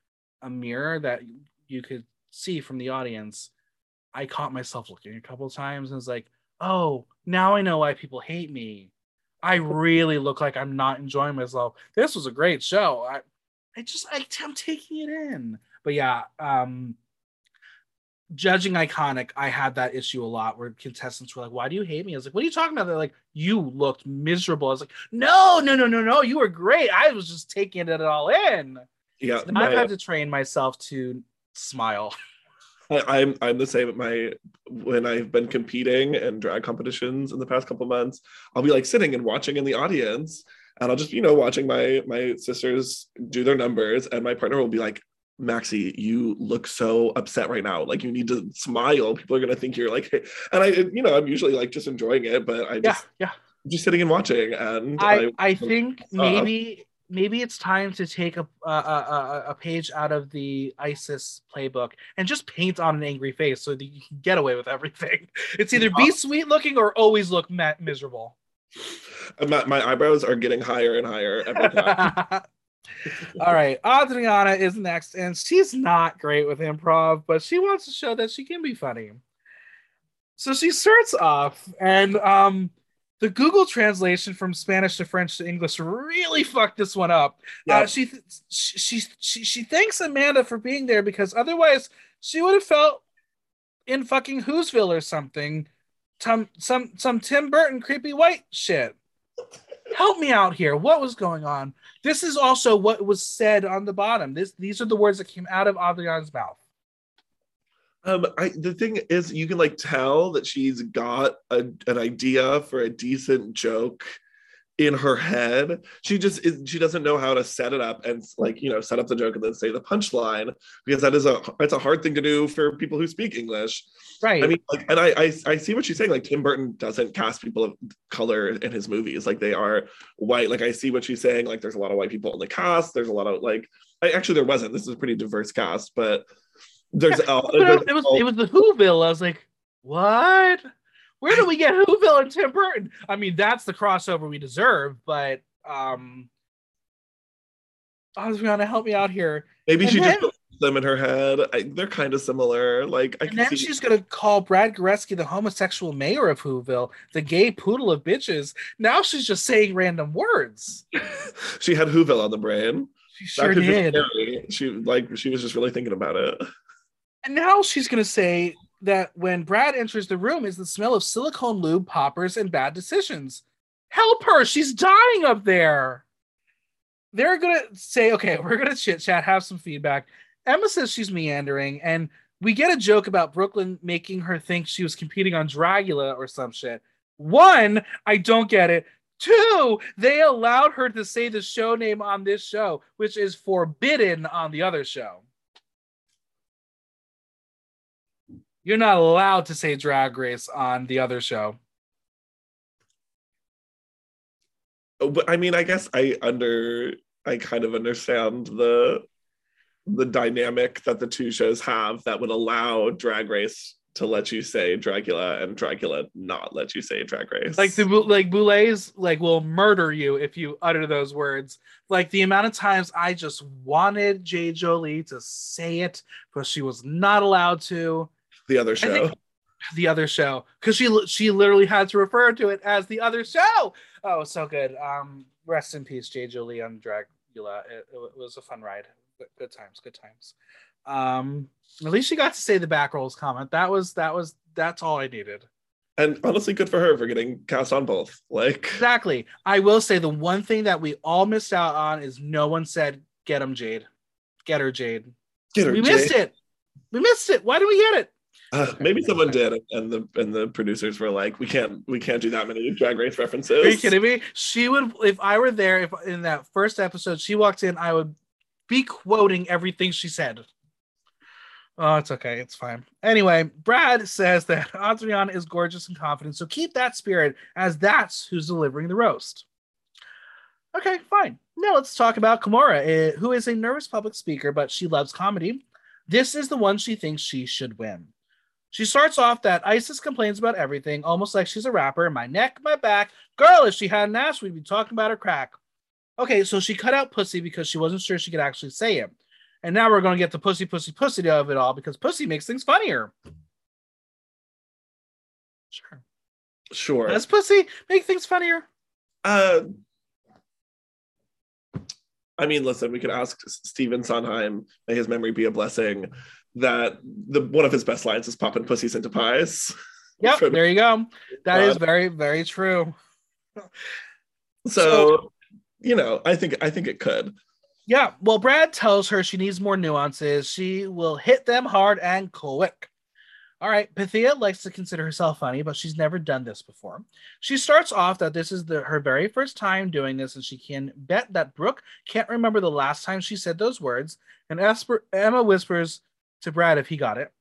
a mirror that you could see from the audience. I caught myself looking a couple of times and was like, "Oh, now I know why people hate me." I really look like I'm not enjoying myself. This was a great show. I, I just, I, I'm taking it in. But yeah, um, judging iconic, I had that issue a lot where contestants were like, "Why do you hate me?" I was like, "What are you talking about?" They're like, "You looked miserable." I was like, "No, no, no, no, no. You were great. I was just taking it all in." Yeah, so I've had to train myself to smile. [laughs] I, am I'm the same. My when I've been competing in drag competitions in the past couple months, I'll be like sitting and watching in the audience, and I'll just you know watching my my sisters do their numbers, and my partner will be like, Maxie, you look so upset right now. Like you need to smile. People are gonna think you're like, hey. [laughs] and I, you know, I'm usually like just enjoying it, but I just, yeah, yeah, just sitting and watching. And I, I, I think maybe maybe it's time to take a, a, a, a, page out of the Icesis playbook and just paint on an angry face so that you can get away with everything. [laughs] It's either be sweet looking or always look miserable. My, my eyebrows are getting higher and higher every time. [laughs] All right, Adriana is next, and she's not great with improv, but she wants to show that she can be funny. So she starts off, and um, the Google translation from Spanish to French to English really fucked this one up. Yep. Uh, she, th- she, she she thanks Amanda for being there because otherwise she would have felt in fucking Whoville or something, some some some Tim Burton creepy white shit. Help me out here. What was going on? This is also what was said on the bottom. This these are the words that came out of Adriana's mouth. Um, I the thing is, you can like tell that she's got a, an idea for a decent joke in her head. She just is, she doesn't know how to set it up and like you know set up the joke and then say the punchline because that is a it's a hard thing to do for people who speak English. Right. I mean, like, and I, I I see what she's saying. Like Tim Burton doesn't cast people of color in his movies. Like they are white. Like I see what she's saying. Like there's a lot of white people in the cast. There's a lot of like I, actually there wasn't. This is a pretty diverse cast, but there's, yeah, uh, there's it was it was the Whoville. I was like, what? Where do we get Whoville and Tim Burton? I mean, that's the crossover we deserve, but um Adriana, help me out here. Maybe and she then, just them in her head. I, they're kind of similar. Like, I and then see... she's gonna call Brad Goreski the homosexual mayor of Whoville, the gay poodle of bitches. Now she's just saying random words. [laughs] she had Whoville on the brain. She sure did. She like she was just really thinking about it. And now she's going to say that when Brad enters the room is the smell of silicone lube, poppers, and bad decisions. Help her. She's dying up there. They're to say, okay, [laughs] we're to chit chat, have some feedback. Emma says she's meandering, and we get a joke about Brooke Lynn making her think she was competing on Dragula or some shit. One, I don't get it. Two, they allowed her to say the show name on this show, which is forbidden on the other show. You're not allowed to say drag race on the other show. Oh, but I mean, I guess I under I kind of understand the the dynamic that the two shows have that would allow drag race to let you say Dragula and Dragula not let you say Drag Race. Like the like Boulets like will murder you if you utter those words. Like the amount of times I just wanted Jade Jolie to say it, but she was not allowed to [laughs] the other show. The other show, because she she literally had to refer to it as the other show. Oh, so good. Um, rest in peace, Jade Jolie on Dragula. It, it, was a fun ride. Good, good times. Good times. Um, at least she got to say the back rolls comment. That was that was that's all I needed. And honestly, good for her for getting cast on both. Like Exactly. I will say the one thing that we all missed out on is no one said, "Get him, Jade. Get her, Jade." get her. we Jade. missed it. We missed it. Why did we get it? Uh, [laughs] maybe someone did, and the and the producers were like, "We can't, we can't do that many Drag Race references." Are you kidding me? She would, if I were there, if in that first episode she walked in, I would be quoting everything she said. Oh, it's okay. It's fine. Anyway, Brad says that [laughs] Adriana is gorgeous and confident, so keep that spirit as that's who's delivering the roast. Okay, fine. Now let's talk about Kimora, eh, who is a nervous public speaker, but she loves comedy. This is the one she thinks she should win. She starts off that Icesis complains about everything, almost like she's a rapper. My neck, my back. Girl, if she had an ass, we'd be talking about her crack. Okay, so she cut out pussy because she wasn't sure she could actually say it. And now we're going to get the pussy, pussy, pussy of it all because pussy makes things funnier. Sure. Sure. Does pussy make things funnier? Uh, I mean, listen, we could ask Stephen Sondheim, may his memory be a blessing, that the one of his best lines is popping pussies into pies. [laughs] Yep, For- there you go. That is God. very, very true. So, So- you know, I think I think it could. Yeah, well, Brad tells her she needs more nuances. She will hit them hard and quick. All right, Pythia likes to consider herself funny, but she's never done this before. She starts off that this is the, her very first time doing this, and she can bet that Brooke can't remember the last time she said those words. And Esper, Emma whispers to Brad if he got it.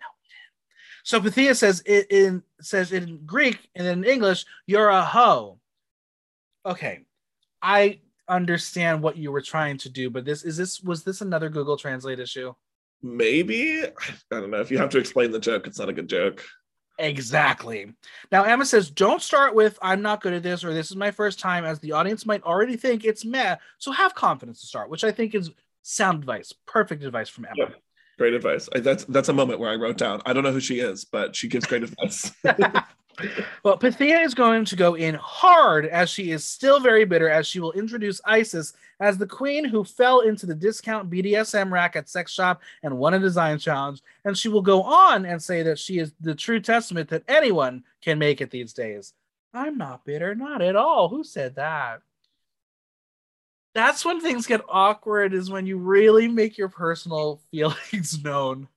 No, he didn't. So Pythia says it in says it in Greek and in English, "You're a hoe." Okay, I understand what you were trying to do, but this is this was this another Google Translate issue? Maybe I don't know. If you have to explain the joke, it's not a good joke. Exactly. Now Emma says, "Don't start with I'm not good at this or this is my first time," as the audience might already think it's meh. So have confidence to start, which I think is sound advice, perfect advice from Emma. Yep. Great advice. I, that's that's a moment where I wrote down. I don't know who she is, but she gives great advice. [laughs] [laughs] well, Pythia is going to go in hard as she is still very bitter, as she will introduce Icesis as the queen who fell into the discount BDSM rack at Sex Shop and won a design challenge. And she will go on and say that she is the true testament that anyone can make it these days. I'm not bitter, not at all. Who said that? That's when things get awkward, is when you really make your personal [laughs] feelings known.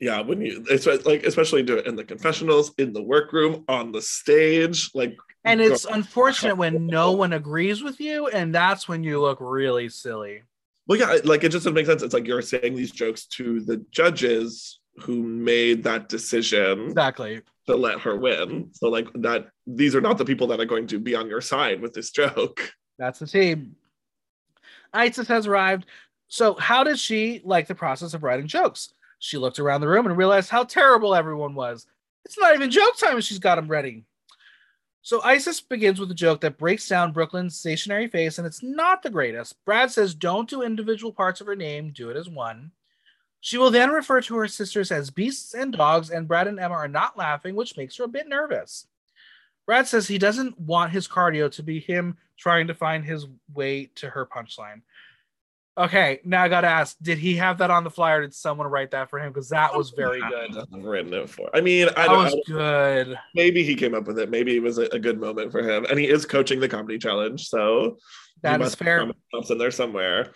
yeah, when you it's like especially do it in the confessionals, in the workroom, on the stage, like And it's unfortunate when no one agrees with you, and that's when you look really silly. Well, yeah, like it just doesn't make sense. It's like you're saying these jokes to the judges who made that decision Exactly. to let her win. So, like that, these are not the people that are going to be on your side with this joke. That's the team. Icesis has arrived. So, how did she like the process of writing jokes? She looked around the room and realized how terrible everyone was. It's not even joke time, and she's got them ready. So, Icesis begins with a joke that breaks down Brooke Lynn's stationary face, and it's not the greatest. Brad says, Don't do individual parts of her name, do it as one. She will then refer to her sisters as beasts and dogs, and Brad and Emma are not laughing, which makes her a bit nervous. Brad says he doesn't want his cardio to be him trying to find his way to her punchline. Okay, now I gotta ask: Did he have that on the flyer? Did someone write that for him? Because that was very [laughs] good. Written it for. I mean, I That don't. was I good. maybe he came up with it. Maybe it was a, a good moment for him, and he is coaching the comedy challenge, so That is fair. in there somewhere.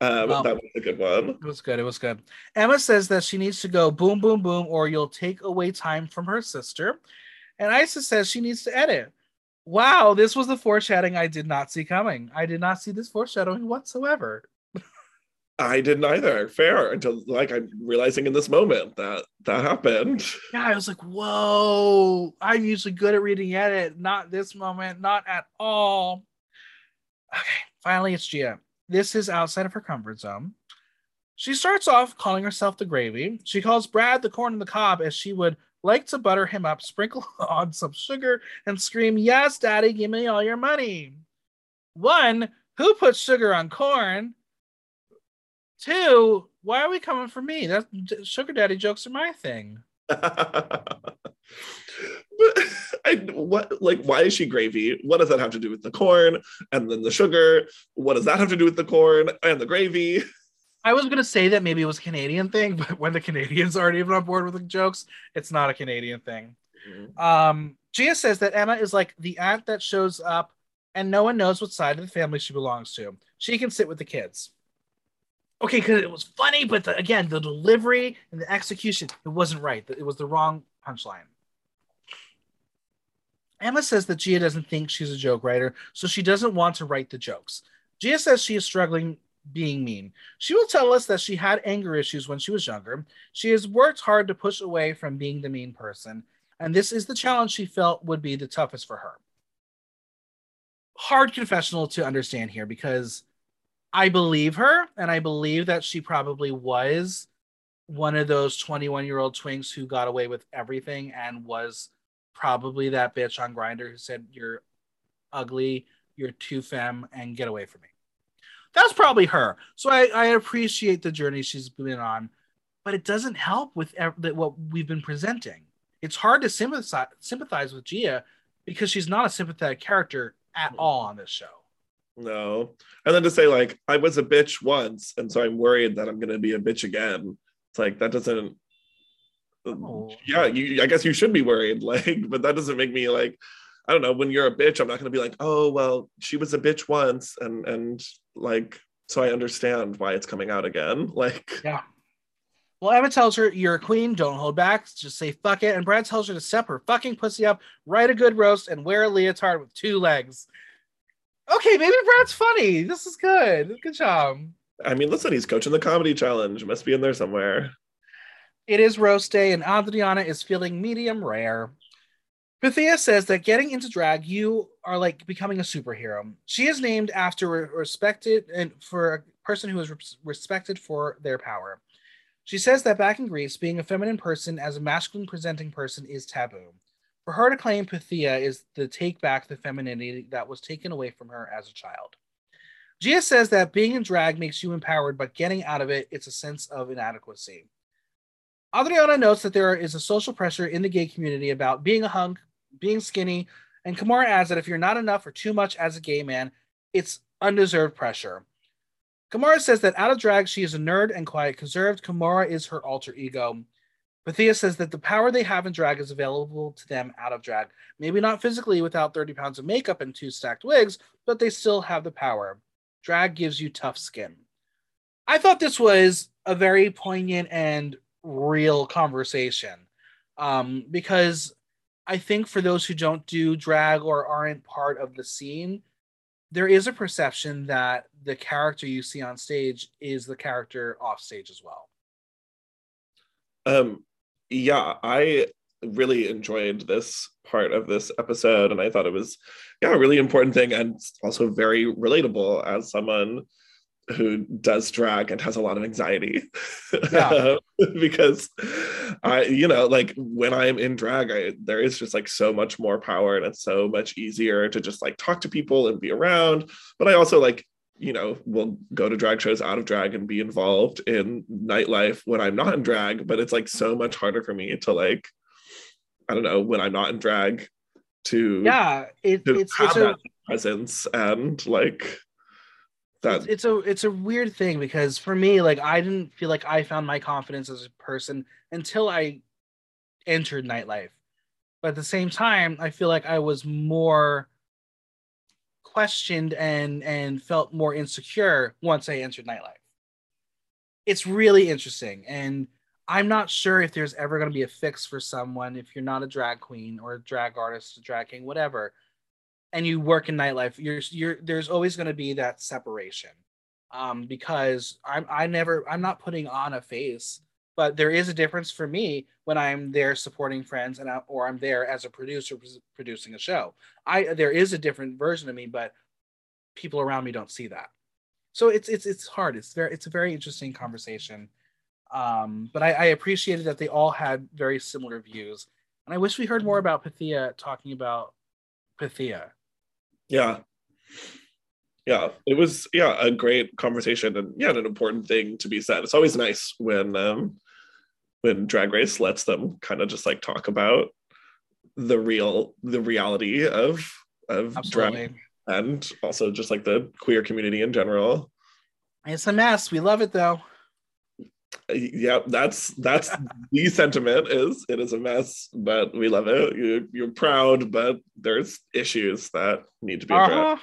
Um, that was a good one. It was good. It was good. Emma says that she needs to go boom, boom, boom, or you'll take away time from her sister. And Icesis says she needs to edit. Wow, this was the foreshadowing I did not see coming. I did not see this foreshadowing whatsoever. I didn't either. Fair until like I'm realizing in this moment that that happened. Yeah, I was like, whoa, I'm usually good at reading edit. Not this moment, not at all. Okay, finally, it's Gia. This is outside of her comfort zone. She starts off calling herself the gravy. She calls Brad the corn and the cob as she would like to butter him up, sprinkle [laughs] on some sugar, and scream, Yes, daddy, give me all your money. One, who puts sugar on corn? Two, why are we coming for me? That sugar daddy jokes are my thing. but [laughs] I what like why is she gravy? What does that have to do with the corn and then the sugar? What does that have to do with the corn and the gravy? [laughs] I was gonna say that maybe it was a Canadian thing, [laughs] but when the Canadians aren't even on board with the jokes, it's not a Canadian thing. Mhm. Um, Gia says that Emma is like the aunt that shows up and no one knows what side of the family she belongs to. She can sit with the kids. Okay, because it was funny, but the, again, the delivery and the execution, it wasn't right. It was the wrong punchline. Emma says that Gia doesn't think she's a joke writer, so she doesn't want to write the jokes. Gia says she is struggling being mean. She will tell us that she had anger issues when she was younger. She has worked hard to push away from being the mean person, and this is the challenge she felt would be the toughest for her. Hard confessional to understand here because I believe her, and I believe that she probably was one of those 21 year old twinks who got away with everything and was probably that bitch on Grindr who said, You're ugly, you're too femme, and get away from me. That's probably her. So I, I appreciate the journey she's been on, but it doesn't help with ev- that what we've been presenting. It's hard to sympathize sympathize with Gia because she's not a sympathetic character at mm-hmm. all on this show. No. And then to say, like, I was a bitch once, and so I'm worried that I'm going to be a bitch again. It's like, that doesn't. Oh. Yeah, you, I guess you should be worried. [laughs] Like, but that doesn't make me like, I don't know. When you're a bitch, I'm not going to be like, oh, well, she was a bitch once. And, and like, so I understand why it's coming out again. [laughs] Like, Yeah. Well, Emma tells her, You're a queen, don't hold back, just say fuck it. And Brad tells her to step her fucking pussy up, write a good roast, and wear a leotard with two legs. Okay, maybe Brad's funny. This is good. Good job. I mean, listen, he's coaching the comedy challenge. Must be in there somewhere. It is roast day, and Adriana is feeling medium rare. Pythia says that getting into drag, you are like becoming a superhero. She is named after respected and for a person who is respected for their power. She says that back in Greece, being a feminine person as a masculine presenting person is taboo. For her to claim Pythia is to take back the femininity that was taken away from her as a child. Gia says that being in drag makes you empowered, but getting out of it, it's a sense of inadequacy. Adriana notes that there is a social pressure in the gay community about being a hunk, being skinny, and Kimora adds that if you're not enough or too much as a gay man, it's undeserved pressure. Kimora says that out of drag, she is a nerd and quiet, conserved. Kimora is her alter ego. Pythia says that the power they have in drag is available to them out of drag. Maybe not physically without 30 pounds of makeup and two stacked wigs, but they still have the power. Drag gives you tough skin. I thought this was a very poignant and real conversation um, because I think for those who don't do drag or aren't part of the scene, there is a perception that the character you see on stage is the character off stage as well. Um, yeah, I really enjoyed this part of this episode, and I thought it was, yeah, a really important thing and also very relatable as someone who does drag and has a lot of anxiety Yeah. [laughs] Um, because I, you know, like when I'm in drag, I, there is just like so much more power and it's so much easier to just like talk to people and be around. But I also like, you know, will go to drag shows out of drag and be involved in nightlife when I'm not in drag. But it's like so much harder for me to like, I don't know, when I'm not in drag to Yeah, it, to it's have it's a that presence and like that. it's, a it's a weird thing because for me like i didn't feel like i found my confidence as a person until i entered nightlife but at the same time i feel like i was more questioned and and felt more insecure once i entered nightlife it's really interesting and i'm not sure if there's ever going to be a fix for someone if you're not a drag queen or a drag artist a drag king whatever and you work in nightlife, you're you're there's always going to be that separation. Um, because I'm I never I'm not putting on a face, but there is a difference for me when I'm there supporting friends and I, or I'm there as a producer producing a show. I there is a different version of me, but people around me don't see that. So it's it's it's hard. It's very it's a very interesting conversation. Um, but I, I appreciated that they all had very similar views, and I wish we heard more about Pythia talking about Pythia. Yeah. Yeah. It was yeah a great conversation and yeah an important thing to be said. It's always nice when um when drag race lets them kind of just like talk about the real the reality of of drag and also just like the queer community in general. It's a mess. We love it though. Yeah, that's that's the sentiment is it is a mess, but we love it. You, you're proud, but there's issues that need to be addressed. Uh-huh.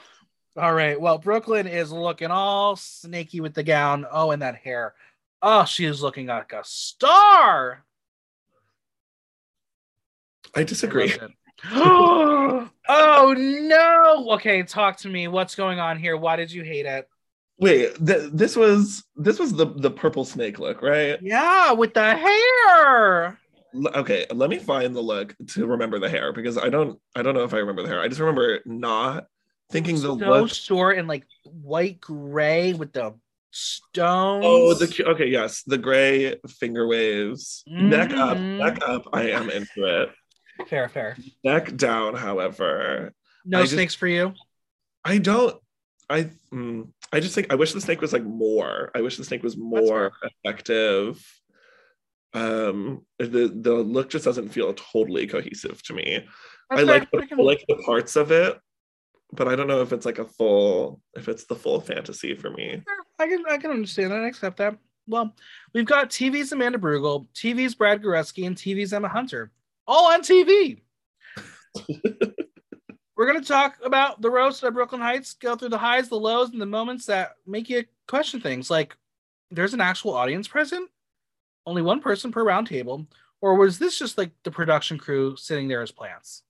All right. Well, Brooke Lynn is looking all snaky with the gown. Oh, and that hair. Oh, she is looking like a star. I disagree. [gasps] oh no. Okay, talk to me. What's going on here? Why did you hate it? Wait, th- this was this was the the purple snake look, right? Yeah, with the hair. L- Okay, let me find the look to remember the hair because I don't I don't know if I remember the hair. I just remember not thinking the so look. short and like white gray with the stones. Oh, the okay, yes, the gray finger waves, neck up, Mhm. neck up. I am into it. fair, fair. Neck down, however, No I just- snakes for you. I don't. I mm, I just think I wish the snake was like more. I wish the snake was more effective. Um, the the look just doesn't feel totally cohesive to me. That's I like the, I can- like the parts of it, but I don't know if it's like a full if it's the full fantasy for me. I can I can understand that. I accept that. Well, we've got TV's Amanda Brugel, TV's Brad Goreski, and TV's Emma Hunter, all on TV. [laughs] We're gonna talk about the roast at Brooke Lynn Hytes, go through the highs, the lows, and the moments that make you question things. Like, there's an actual audience present, only one person per round table, or was this just like the production crew sitting there as plants?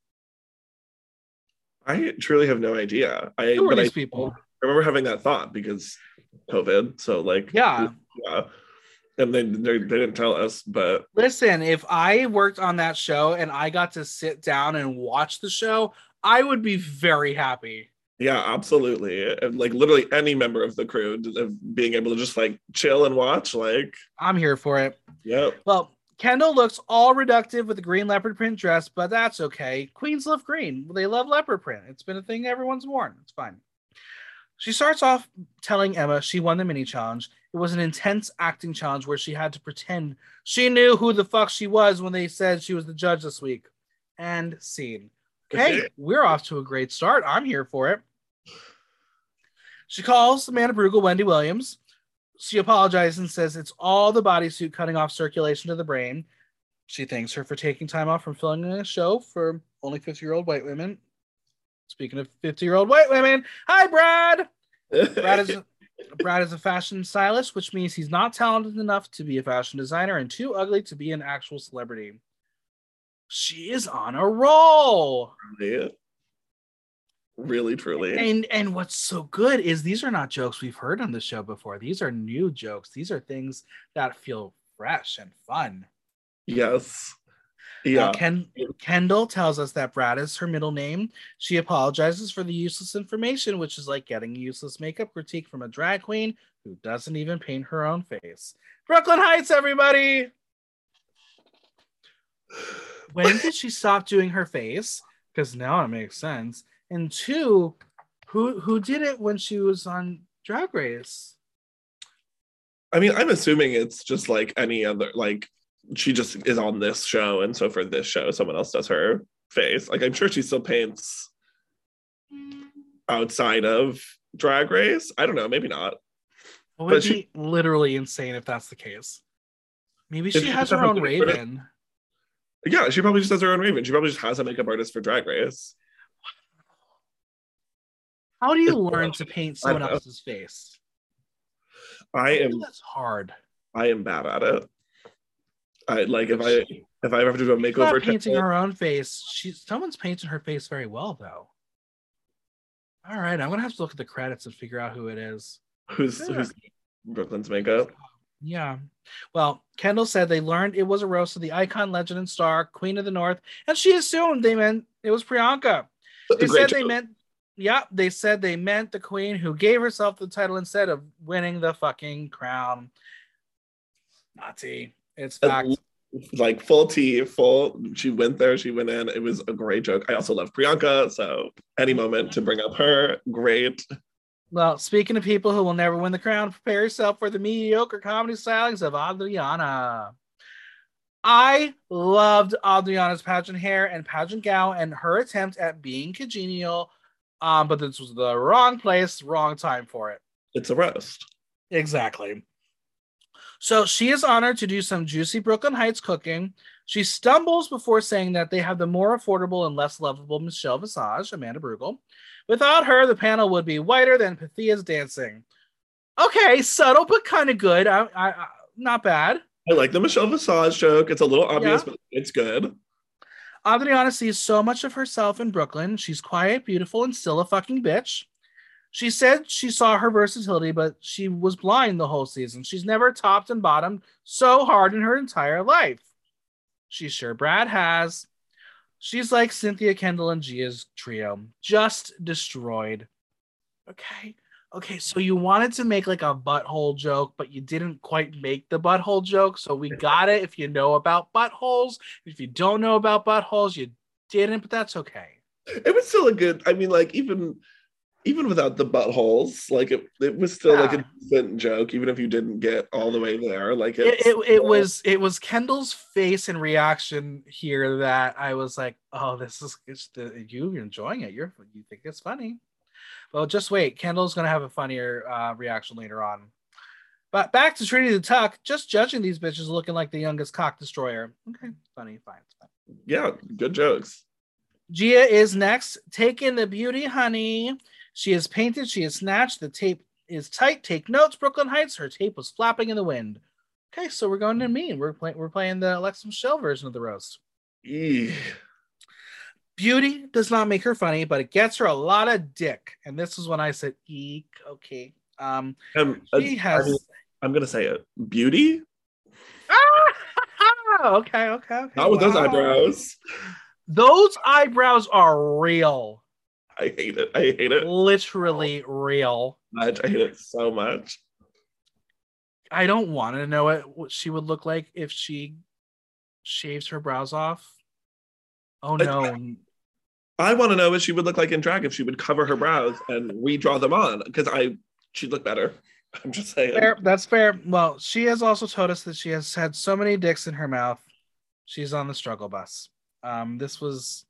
I truly have no idea. I Who are but I, these people? I remember having that thought because COVID. So like Yeah. yeah. And they, they they didn't tell us, but Listen, if I worked on that show and I got to sit down and watch the show, I would be very happy. Yeah, absolutely. Like literally any member of the crew of being able to just like chill and watch, like, I'm here for it. yep. Well, Kendall looks all reductive with the green leopard print dress, but that's okay. Queens love green. They love leopard print. It's been a thing everyone's worn. It's fine. She starts off telling Emma she won the mini challenge. It was an intense acting challenge where she had to pretend she knew who the fuck she was when they said she was the judge this week. And scene. Okay, we're off to a great start. I'm here for it. She calls Amanda Brugel Wendy Williams. She apologizes and says it's all the bodysuit cutting off circulation to the brain. She thanks her for taking time off from filming a show for only 50 year old white women. Speaking of 50 year old white women, hi, Brad. Brad is, [laughs] Brad is a fashion stylist, which means he's not talented enough to be a fashion designer and too ugly to be an actual celebrity. She is on a roll. really, really, truly. And and what's so good is these are not jokes we've heard on the show before. These are new jokes. These are things that feel fresh and fun. yes. Uh, Yeah. Ken, Kendall tells us that Brad is her middle name. She apologizes for the useless information, which is like getting useless makeup critique from a drag queen who doesn't even paint her own face. Brooke Lynn Hytes, everybody. When did she stop doing her face? Because now it makes sense. And two, who who did it when she was on Drag Race? I mean, I'm assuming it's just like any other, like, she just is on this show. And so for this show, someone else does her face. Like, I'm sure she still paints outside of Drag Race. I don't know. Maybe not. It would But be she- literally insane if that's the case. Maybe she has her own Raven. Yeah, she probably just does her own Raven. She probably just has a makeup artist for Drag Race. How do you learn to paint someone else's face? I am That's hard. I am bad at it. I like if I if I ever have to do a She's makeover. painting her own face. She someone's painting her face very well, though. All right, I'm gonna have to look at the credits and figure out who it is. who's who's Brooke Lynn's makeup. Yeah. Well, Kendall said they learned it was a roast of the icon, legend, and star, Queen of the North, and she assumed they meant it was Priyanka. They said they meant, yeah, they said they meant the queen who gave herself the title instead of winning the fucking crown. Naughty. It's fact. like full tea, full. She went there, she went in. It was a great joke. I also love Priyanka, so any moment to bring up her, great. Well, speaking of people who will never win the crown, prepare yourself for the mediocre comedy stylings of Adriana. I loved Adriana's pageant hair and pageant gown and her attempt at being congenial, um, but this was the wrong place, wrong time for it. It's a roast. Exactly. So she is honored to do some juicy Brooke Lynn Hytes cooking. She stumbles before saying that they have the more affordable and less lovable Michelle Visage, Amanda Brugel. Without her, the panel would be whiter than Pythia's dancing. Okay, subtle but kind of good. I, I, I, not bad. I like the Michelle Visage joke. It's a little obvious, Yeah. but it's good. Adriana sees so much of herself in Brooke Lynn. She's quiet, beautiful, and still a fucking bitch. She said she saw her versatility, but she was blind the whole season. She's never topped and bottomed so hard in her entire life. She's sure Brad has. She's like Synthia Kendall and Gia's trio, just destroyed. Okay. Okay, so you wanted to make like a butthole joke, but you didn't quite make the butthole joke. So we got it if you know about buttholes. If you don't know about buttholes, you didn't, but that's okay. It was still a good. I mean, like even even without the buttholes, like it, it was still like a decent joke, even if you didn't get all the way there. Like It, it, it was it was Kendall's face and reaction here that I was like, oh, this is it's the, you enjoying it. You're you think it's funny. Well, just wait. Kendall's gonna have a funnier uh, reaction later on. But back to Trinity the Tuck, just judging these bitches looking like the youngest cock destroyer. Okay, funny, fine, fine. yeah, good jokes. Gia is next. Take in the beauty, honey. She is painted. She is snatched. The tape is tight. Take notes, Brooke Lynn Hytes. Her tape was flapping in the wind. Okay, so we're going to mean. We're playing. We're playing the Alexis Michelle version of the roast. Eeh. Beauty does not make her funny, but it gets her a lot of dick. And this is when I said, "Eek." Okay. Um, Um, uh, she has. I I'm gonna say it. Beauty, Ah! [laughs] okay, okay, okay. not with those eyebrows. Those eyebrows are real, I hate it. I hate it literally real. much. I hate it so much. I don't want to know it, what she would look like if she shaves her brows off. Oh I- no. I want to know what she would look like in drag if she would cover her brows and redraw them on because I she'd look better. [laughs] I'm just saying. Fair, that's fair. Well, she has also told us that she has had so many dicks in her mouth. She's on the struggle bus. Um, this was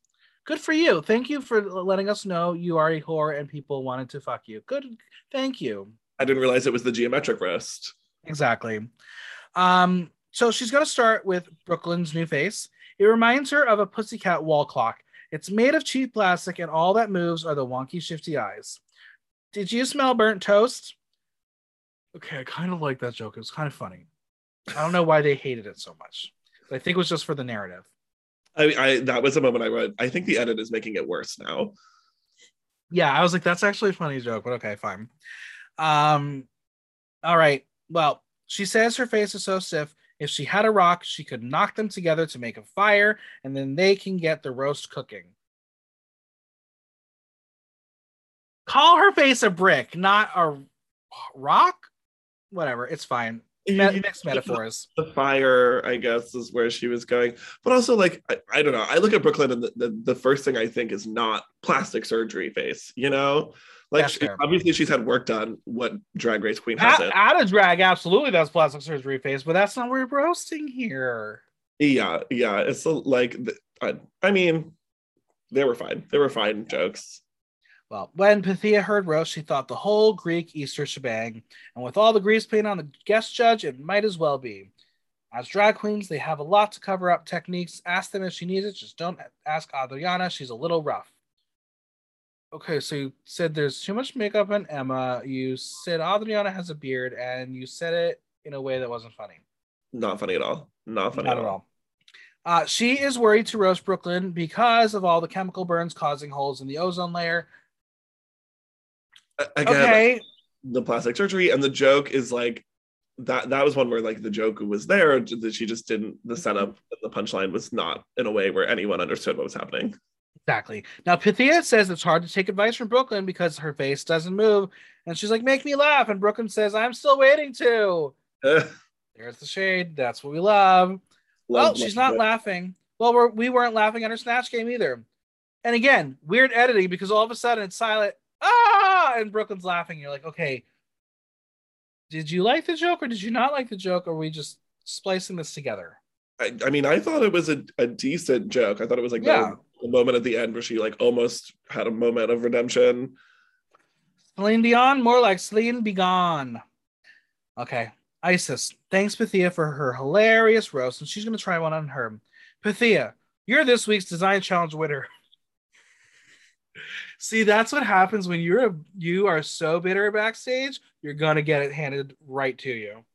good for you. Thank you for letting us know you are a whore and people wanted to fuck you. Good. Thank you. I didn't realize it was the Gia Metric roast. Exactly. Um, so she's going to start with Brooke Lynn's new face. It reminds her of a pussycat wall clock. It's made of cheap plastic, and all that moves are the wonky, shifty eyes. Did you smell burnt toast? Okay, I kind of like that joke. It was kind of funny. I don't know why they hated it so much. I think it was just for the narrative. I, I that was a moment I read. I think the edit is making it worse now. Yeah, I was like, that's actually a funny joke, but okay, fine. Um, all right. Well, she says her face is so stiff. If she had a rock, she could knock them together to make a fire, and then they can get the roast cooking. Call her face a brick, not a rock. Whatever, it's fine. Me- mixed metaphors. The fire, I guess, is where she was going. But also, like, I, I don't know. I look at Brooke Lynn, and the, the, the first thing I think is not plastic surgery face. You know, like she- obviously she's had work done. What Drag Race Queen hasn't? out of drag, absolutely, that's plastic surgery face, but that's not what we're roasting here. Yeah, yeah. It's a, like, I, I mean, they were fine. They were fine jokes. Well, when Pythia heard roast, she thought the whole Greek Easter shebang, and with all the grease paint on the guest judge, it might as well be. As drag queens, they have a lot to cover up techniques. Ask them if she needs it, just don't ask Adriana. She's a little rough. Okay, so you said there's too much makeup on Emma. You said Adriana has a beard, and you said it in a way that wasn't funny. Not funny at all. Not funny Not at all. Uh, she is worried to roast Brooke Lynn because of all the chemical burns causing holes in the ozone layer. Again, Okay, the plastic surgery and the joke is like that. That was one where like the joke was there that she just didn't. The setup, the punchline was not in a way where anyone understood what was happening. Exactly. Now, Pythia says it's hard to take advice from Brooke Lynn because her face doesn't move. And she's like, make me laugh. And Brooke Lynn says, I'm still waiting to. [laughs] There's the shade. That's what we love. Well, love- she's not it. laughing. Well, we're, we weren't laughing at her Snatch game either. And again, weird editing because all of a sudden it's silent. And Brooke Lynn's laughing. You're like, okay, did you like the joke or did you not like the joke? Or are we just splicing this together? I, I mean, I thought it was a, a decent joke. I thought it was like Yeah. the, the moment at the end where she like almost had a moment of redemption. Celine Dion, more like Celine Be Gone. Okay. Icesis, thanks Pythia for her hilarious roast, and she's going to try one on her. Pythia, you're this week's design challenge winner. [laughs] See, that's what happens when you're a, you are so bitter backstage. You're gonna get it handed right to you.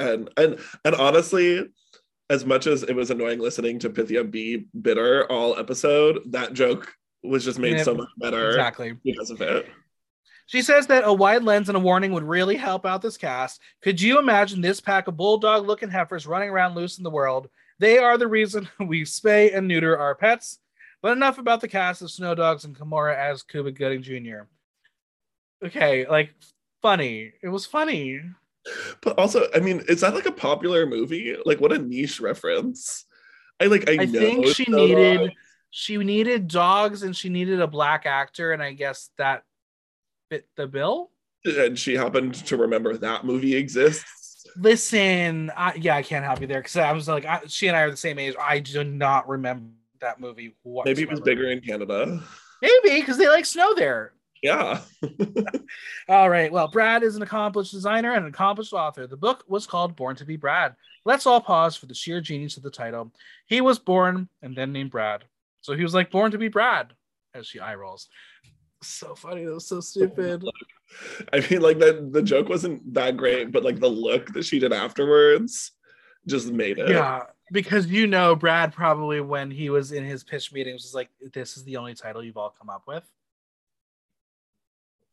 And and and honestly, as much as it was annoying listening to Pythia be bitter all episode, that joke was just made Yeah, so much better Exactly. because of it. She says that a wide lens and a warning would really help out this cast. Could you imagine this pack of bulldog looking heifers running around loose in the world? They are the reason [laughs] we spay and neuter our pets. But enough about the cast of Snow Dogs and Kimora as Cuba Gooding Jr. Okay, like funny. It was funny. But also, I mean, is that like a popular movie? Like, what a niche reference. I like. I, I know think she Snow needed Dog. she needed dogs and she needed a black actor, and I guess that fit the bill. and she happened to remember that movie exists. Listen, I, yeah, I can't help you there because I was like, I, she and I are the same age. I do not remember that movie. Whatsoever. Maybe it was bigger in Canada. Maybe because they like snow there. Yeah. [laughs] All right. Well, Brad is an accomplished designer and an accomplished author. The book was called Born to Be Brad. Let's all pause for the sheer genius of the title. He was born and then named Brad. So he was like Born to Be Brad as she eye rolls. So funny. That was so stupid. I mean, like that the joke wasn't that great, but like the look that she did afterwards just made it. Yeah. Because you know, Brad probably when he was in his pitch meetings was like, this is the only title you've all come up with.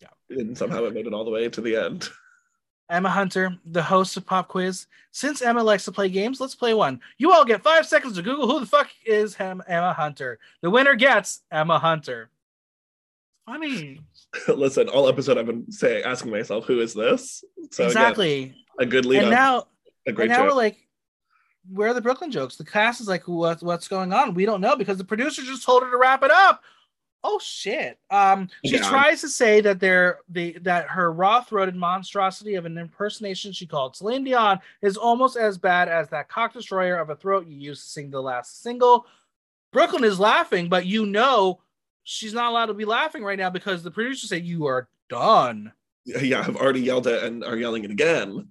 Yeah, and somehow it made it all the way to the end. Emma Hunter, the host of Pop Quiz. Since Emma likes to play games, let's play one. You all get five seconds to Google who the fuck is Em- Emma Hunter. The winner gets Emma Hunter. Funny. [laughs] Listen, all episode I've been saying, asking myself, who is this? So again, exactly. a good lead and up, now, a great and now we're like, where are the Brooke Lynn jokes? The cast is like, what, what's going on? We don't know because the producer just told her to wrap it up. Oh shit. Um, she Yeah. tries to say that they're the that her raw-throated monstrosity of an impersonation she called Celine Dion is almost as bad as that cock destroyer of a throat you used to sing the last single. Brooke Lynn is laughing, but you know she's not allowed to be laughing right now because the producer said you are done. yeah, I've already yelled it and are yelling it again.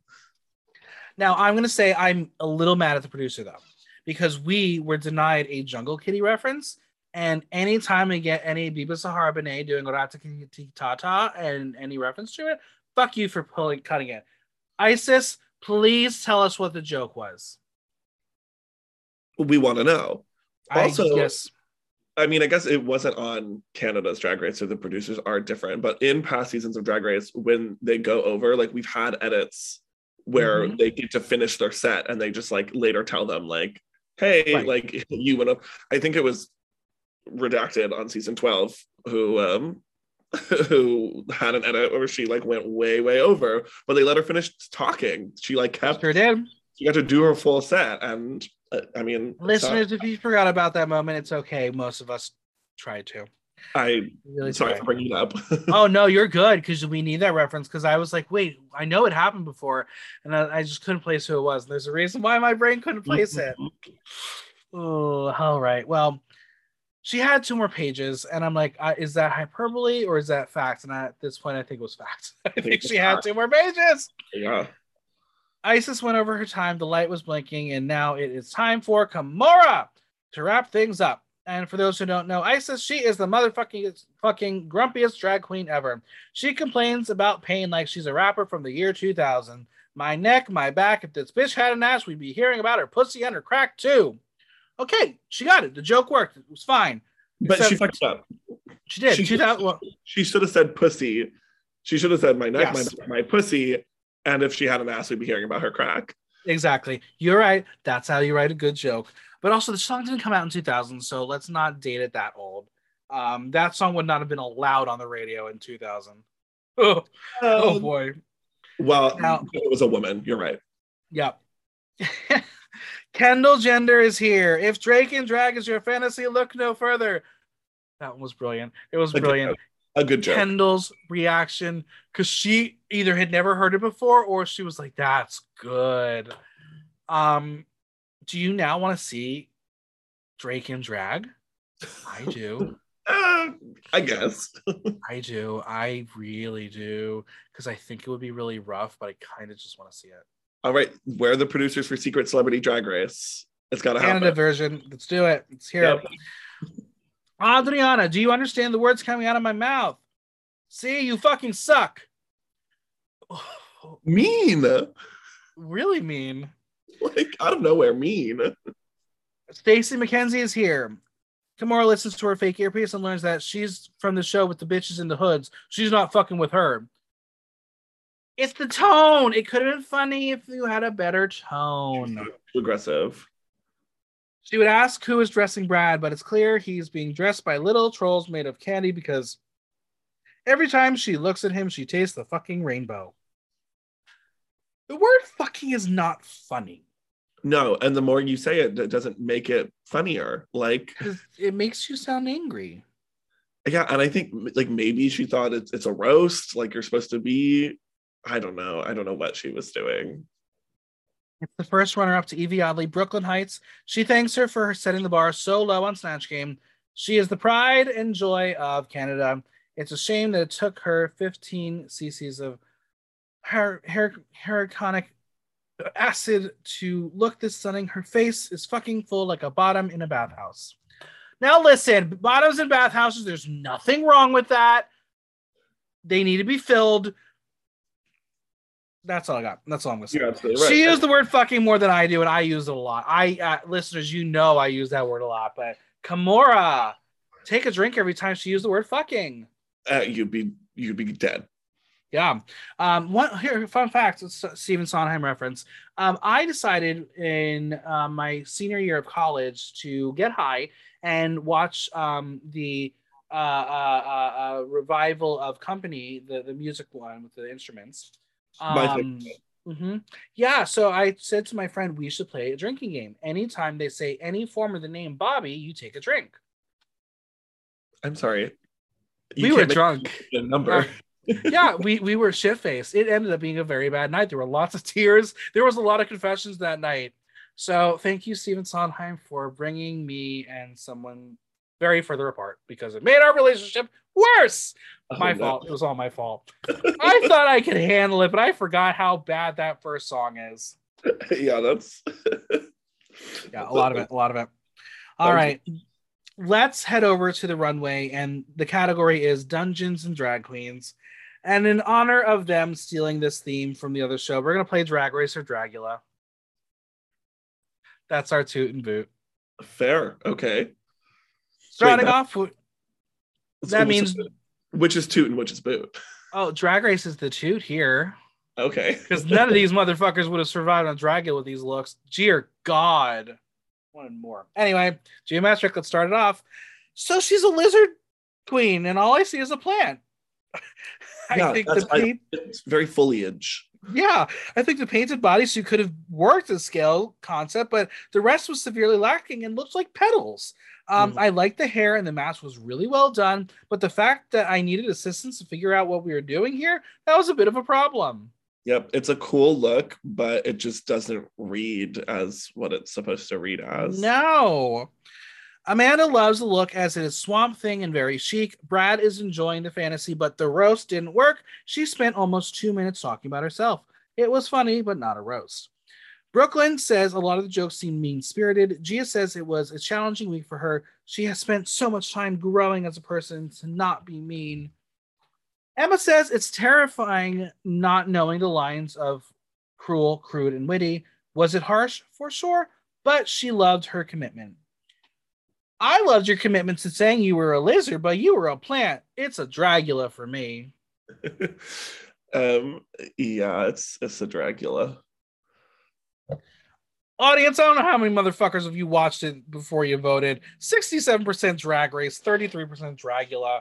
Now I'm gonna say I'm a little mad at the producer though, because we were denied a Jungle Kitty reference, and anytime we get any Biba Sahara Benet doing Ratakiki Tata and any reference to it, fuck you for pulling cutting it. Icesis, please tell us what the joke was. We want to know. Also- I guess I mean, I guess it wasn't on Canada's Drag Race, so the producers are different. But in past seasons of Drag Race, when they go over, like we've had edits where Mhm. they get to finish their set and they just like later tell them, like, hey, Right. like [laughs] you went up. I think it was redacted on season 12, who um [laughs] who had an edit where she like went way, way over, but they let her finish talking. She like kept her did. she got to do her full set. And uh, I mean, Listeners, if you forgot about that moment, it's okay. Most of us tried to. I Really sorry for bringing it up. [laughs] oh no, you're good because we need that reference. Because I was like, wait, I know it happened before, and I, I just couldn't place who it was. There's a reason why my brain couldn't place it. [laughs] Oh, all right. Well, she had two more pages, and I'm like, uh, is that hyperbole or is that fact? And I, at this point, I think it was fact. [laughs] I think she had two more pages. yeah. Icesis went over her time. The light was blinking, and now it is time for Kimora to wrap things up. And for those who don't know, Icesis, she is the motherfucking fucking grumpiest drag queen ever. She complains about pain like she's a rapper from the year 2000. My neck, my back. If this bitch had an ass, we'd be hearing about her pussy and her crack too. Okay, she got it. The joke worked. It was fine. But she fucked up. She did. She- 2000. well, She should have said pussy. She should have said my neck, Yes. my, my pussy. And if she had an ass, we'd be hearing about her crack. Exactly. You're right. That's how you write a good joke. But also, the song didn't come out in 2000, so let's not date it that old. Um, that song would not have been allowed on the radio in 2000. [laughs] Oh, oh Um, boy. Well, Now- it was a woman. You're right. Yep. [laughs] Kendall Gender is here. If Drake and Drag is your fantasy, look no further. That one was brilliant. It was A brilliant. joke. A good joke. Kendall's reaction because she either had never heard it before or she was like, "That's good." Um, do you now want to see Drake and drag? I do. [laughs] Uh, I guess. [laughs] I do. I really do because I think it would be really rough, but I kind of just want to see it. All right, where are the producers for Secret Celebrity Drag Race? It's got to happen. Canada version. Let's do it. Let's hear Yep. Adriana, do you understand the words coming out of my mouth? See, you fucking suck. [sighs] Mean, really mean. [laughs] like out of nowhere, mean. Stacey McKenzie is here. Kimora listens to her fake earpiece and learns that she's from the show with the bitches in the hoods. She's not fucking with her. It's the tone. It could have been funny if you had a better tone. Aggressive. She would ask who is dressing Brad, but it's clear he's being dressed by little trolls made of candy because every time she looks at him, she tastes the fucking rainbow. The word fucking is not funny No, and the more you say it, it doesn't make it funnier. Like, it makes you sound angry. yeah, and I think like maybe she thought it's it's a roast, like you're supposed to be. I don't know. I don't know what she was doing. It's the first runner up to Yvie Oddly, Brooke Lynn Hytes. She thanks her for setting the bar so low on Snatch Game. She is the pride and joy of Canada. It's a shame that it took her 15 cc's of her her hyaluronic acid to look this stunning. Her face is fucking full like a bottom in a bathhouse. Now listen, bottoms in bathhouses, there's nothing wrong with that. They need to be filled. That's all I got. That's all I'm gonna say. Right. She used the word fucking more than I do, and I use it a lot. I uh, listeners, you know I use that word a lot, but Kimora, take a drink every time she used the word fucking. Uh, you'd be you'd be dead. Yeah. Um, one here, fun fact, Stephen Sondheim reference. Um, I decided in uh, my senior year of college to get high and watch um, the uh, uh, uh, uh, revival of Company, the, the music one with the instruments. Um, mhm. Yeah, so I said to my friend, we should play a drinking game. Anytime they say any form of the name Bobby, you take a drink. I'm sorry. we were drunk. The number. Yeah, we we were shit faced. It ended up being a very bad night. There were lots of [laughs] tears. There was a lot of confessions that night. So thank you, Stephen Sondheim, for bringing me and someone very further apart because it made our relationship worse. Oh, my Oh, no. fault. It was all my fault. I [laughs] thought I could handle it, but I forgot how bad that first song is. [laughs] yeah, that's Yeah, a lot of it. A lot of it. All right. Let's head over to the runway, and the category is Dungeons and Drag Queens. And in honor of them stealing this theme from the other show, we're gonna play Drag Race or Dragula. That's our toot and boot. fair. Okay. Starting that- off So that means which is toot and which is boot. oh, Drag Race is the toot here. Okay. [laughs] Because none of these motherfuckers would have survived on Dragula with these looks. Dear God. One more. Anyway, Gia Metric, let's start it off. So she's a lizard queen, and all I see is a plant. I Yeah, think the I- paint, It's very foliage. yeah, I think the painted bodysuit could have worked the scale concept, but the rest was severely lacking and looked like petals. Um, Mhm. I liked the hair and the mask was really well done, but the fact that I needed assistance to figure out what we were doing here, that was a bit of a problem. Yep, it's a cool look, but it just doesn't read as what it's supposed to read as. No. Amanda loves the look as it is swamp thing and very chic. Brad is enjoying the fantasy, but the roast didn't work. She spent almost two minutes talking about herself. It was funny, but not a roast. Brooke Lynn says a lot of the jokes seem mean spirited. Gia says it was a challenging week for her. She has spent so much time growing as a person to not be mean. Emma says it's terrifying not knowing the lines of cruel, crude, and witty. Was it harsh? For sure, but she loved her commitment. I loved your commitment to saying you were a lizard, but you were a plant. It's a Dragula for me. [laughs] um, yeah, it's it's a Dragula. Audience, I don't know how many motherfuckers of you watched it before you voted. 67% Drag Race, 33% Dragula.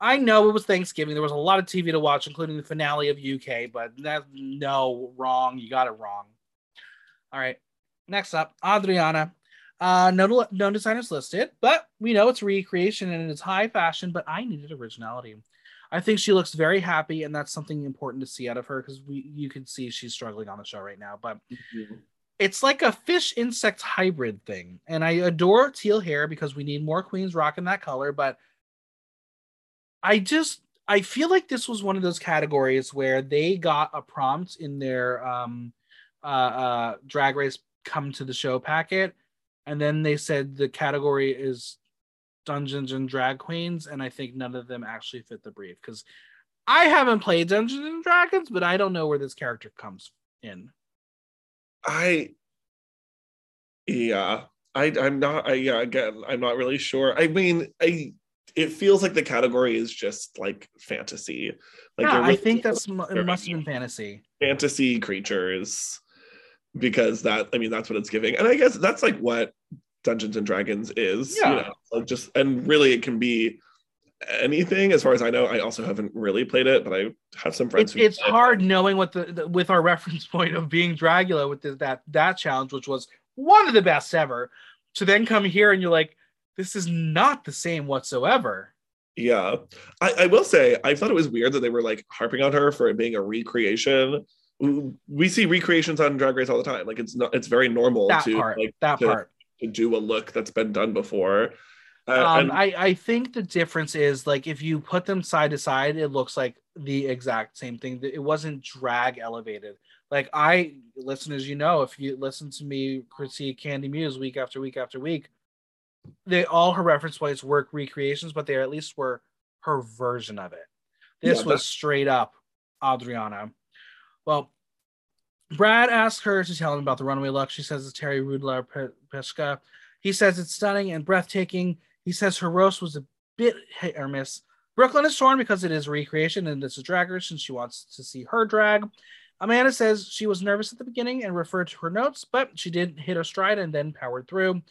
I know it was Thanksgiving. There was a lot of TV to watch, including the finale of UK, but that's no wrong. You got it wrong. All right. Next up, Adriana. Uh, no, no designers listed, but we know it's recreation and it's high fashion, but I needed originality. I think she looks very happy, and that's something important to see out of her because we you can see she's struggling on the show right now. But it's like a fish insect hybrid thing. And I adore teal hair because we need more queens rocking that color. But I just I feel like this was one of those categories where they got a prompt in their um uh, uh, Drag Race come to the show packet, and then they said the category is Dungeons and Drag Queens, and I think none of them actually fit the brief because I haven't played Dungeons and Dragons, but I don't know where this character comes in. I yeah, I I'm not I yeah, again, I'm not really sure. I mean, I it feels like the category is just like fantasy. Like yeah, really I think that's it must have been fantasy. Fantasy creatures because that I mean that's what it's giving. And I guess that's like what Dungeons and Dragons is. Yeah. You know, like just and really it can be anything as far as I know. I also haven't really played it, but I have some friends. It's, it's hard knowing what the, the, with our [laughs] reference point of being Dragula with the, that that challenge, which was one of the best ever, to then come here and you're like, this is not the same whatsoever. Yeah, I, I will say I thought it was weird that they were like harping on her for it being a recreation. We see recreations on Drag Race all the time. Like it's not, it's very normal That to part, like that to, part. to do a look that's been done before. Uh, Um, and- I I think the difference is like if you put them side to side, it looks like the exact same thing. It wasn't drag elevated. Like I, listeners, you know, if you listen to me critique Kandy Muse week after week after week, they all her reference points work recreations, but they at least were her version of it. This Yeah, was straight up Adriana. Well, Brad asked her to tell him about the runaway look. She says it's Terry Rudler Pesca. He says it's stunning and breathtaking. He says her roast was a bit hit or miss. Brooke Lynn is torn because it is recreation and it's a dragger and she wants to see her drag. Amanda says she was nervous at the beginning and referred to her notes, but she did hit her stride and then powered through.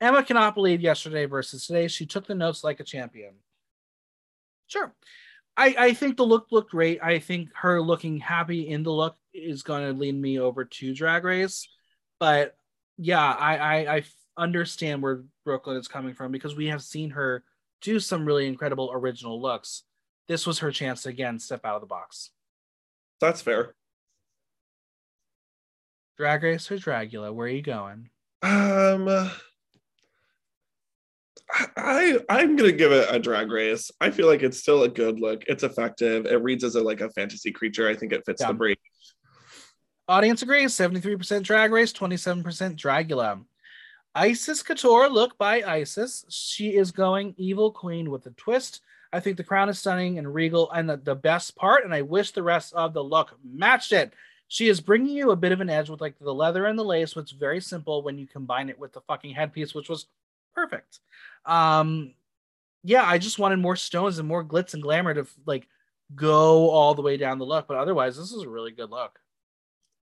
Emma cannot believe yesterday versus today. She took the notes like a champion. Sure. I, I think the look looked great. I think her looking happy in the look is going to lead me over to Drag Race. But yeah, I I understand where Brooke Lynn is coming from because we have seen her do some really incredible original looks. This was her chance to again step out of the box. that's fair. Drag Race or Dragula, where are you going? Um, I I'm gonna give it a drag race. I feel like it's still a good look. It's effective. It reads as a like a fantasy creature. I think it fits Yeah. the brief. Audience agrees 73% Drag Race, 27% Dragula. Icesis Couture, look by Icesis. She is going evil queen with a twist. I think the crown is stunning and regal, and the, the best part, and I wish the rest of the look matched it. She is bringing you a bit of an edge with like the leather and the lace, which is very simple when you combine it with the fucking headpiece, which was perfect. Um, yeah, I just wanted more stones and more glitz and glamour to like go all the way down the look, but otherwise, this is a really good look.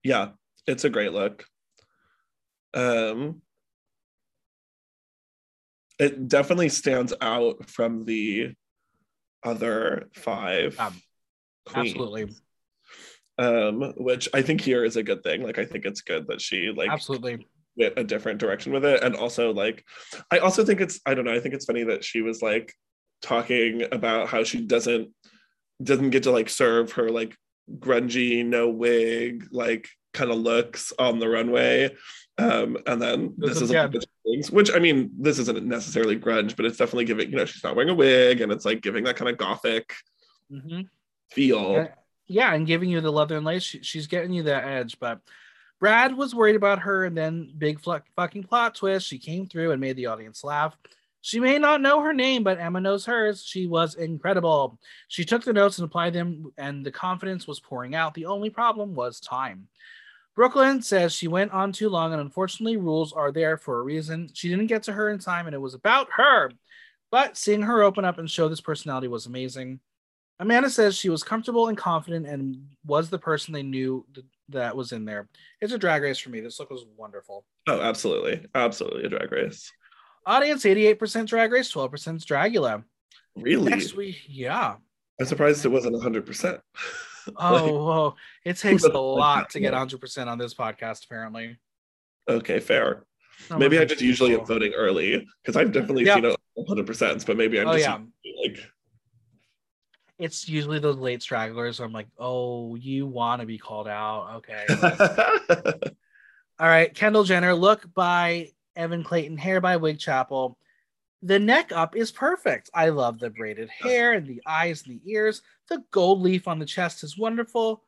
Yeah, it's a great look. Um, it definitely stands out from the other five. Um. Absolutely. Um, which I think here is a good thing. Like, I think it's good that she like Absolutely. Went a different direction with it, and also like, I also think it's I don't know. I think it's funny that she was like talking about how she doesn't doesn't get to like serve her like grungy no wig like kind of looks on the runway um and then this are- is yeah. things which i mean this isn't necessarily grunge but it's definitely giving you know she's not wearing a wig and it's like giving that kind of gothic Mhm. feel Yeah, yeah, and giving you the leather and lace, she, she's getting you that edge. But Brad was worried about her, and then big fl- fucking plot twist. She came through and made the audience laugh. She may not know her name, but Emma knows hers. She was incredible. She took the notes and applied them, and the confidence was pouring out. The only problem was time. Brooke Lynn says she went on too long, and unfortunately, rules are there for a reason. She didn't get to her in time, and it was about her. But seeing her open up and show this personality was amazing. Amanda says she was comfortable and confident and was the person they knew that was in there. It's a drag race for me. This look was wonderful. oh absolutely absolutely a drag race Audience 88% drag race, 12% Dragula. really Next week, yeah. i'm surprised it wasn't 100% [laughs] Oh, whoa. it takes a lot to get 100% on this podcast, apparently. okay fair maybe I just usually am voting early because I've definitely Yeah. seen it 100 percent, but maybe I'm Oh, just yeah. like It's usually those late stragglers. where I'm like, oh, you want to be called out. Okay. [laughs] All right, Kendall Gender, look by Evan Clayton, hair by Wig Chapel. The neck up is perfect. I love the braided hair and the eyes and the ears. The gold leaf on the chest is wonderful.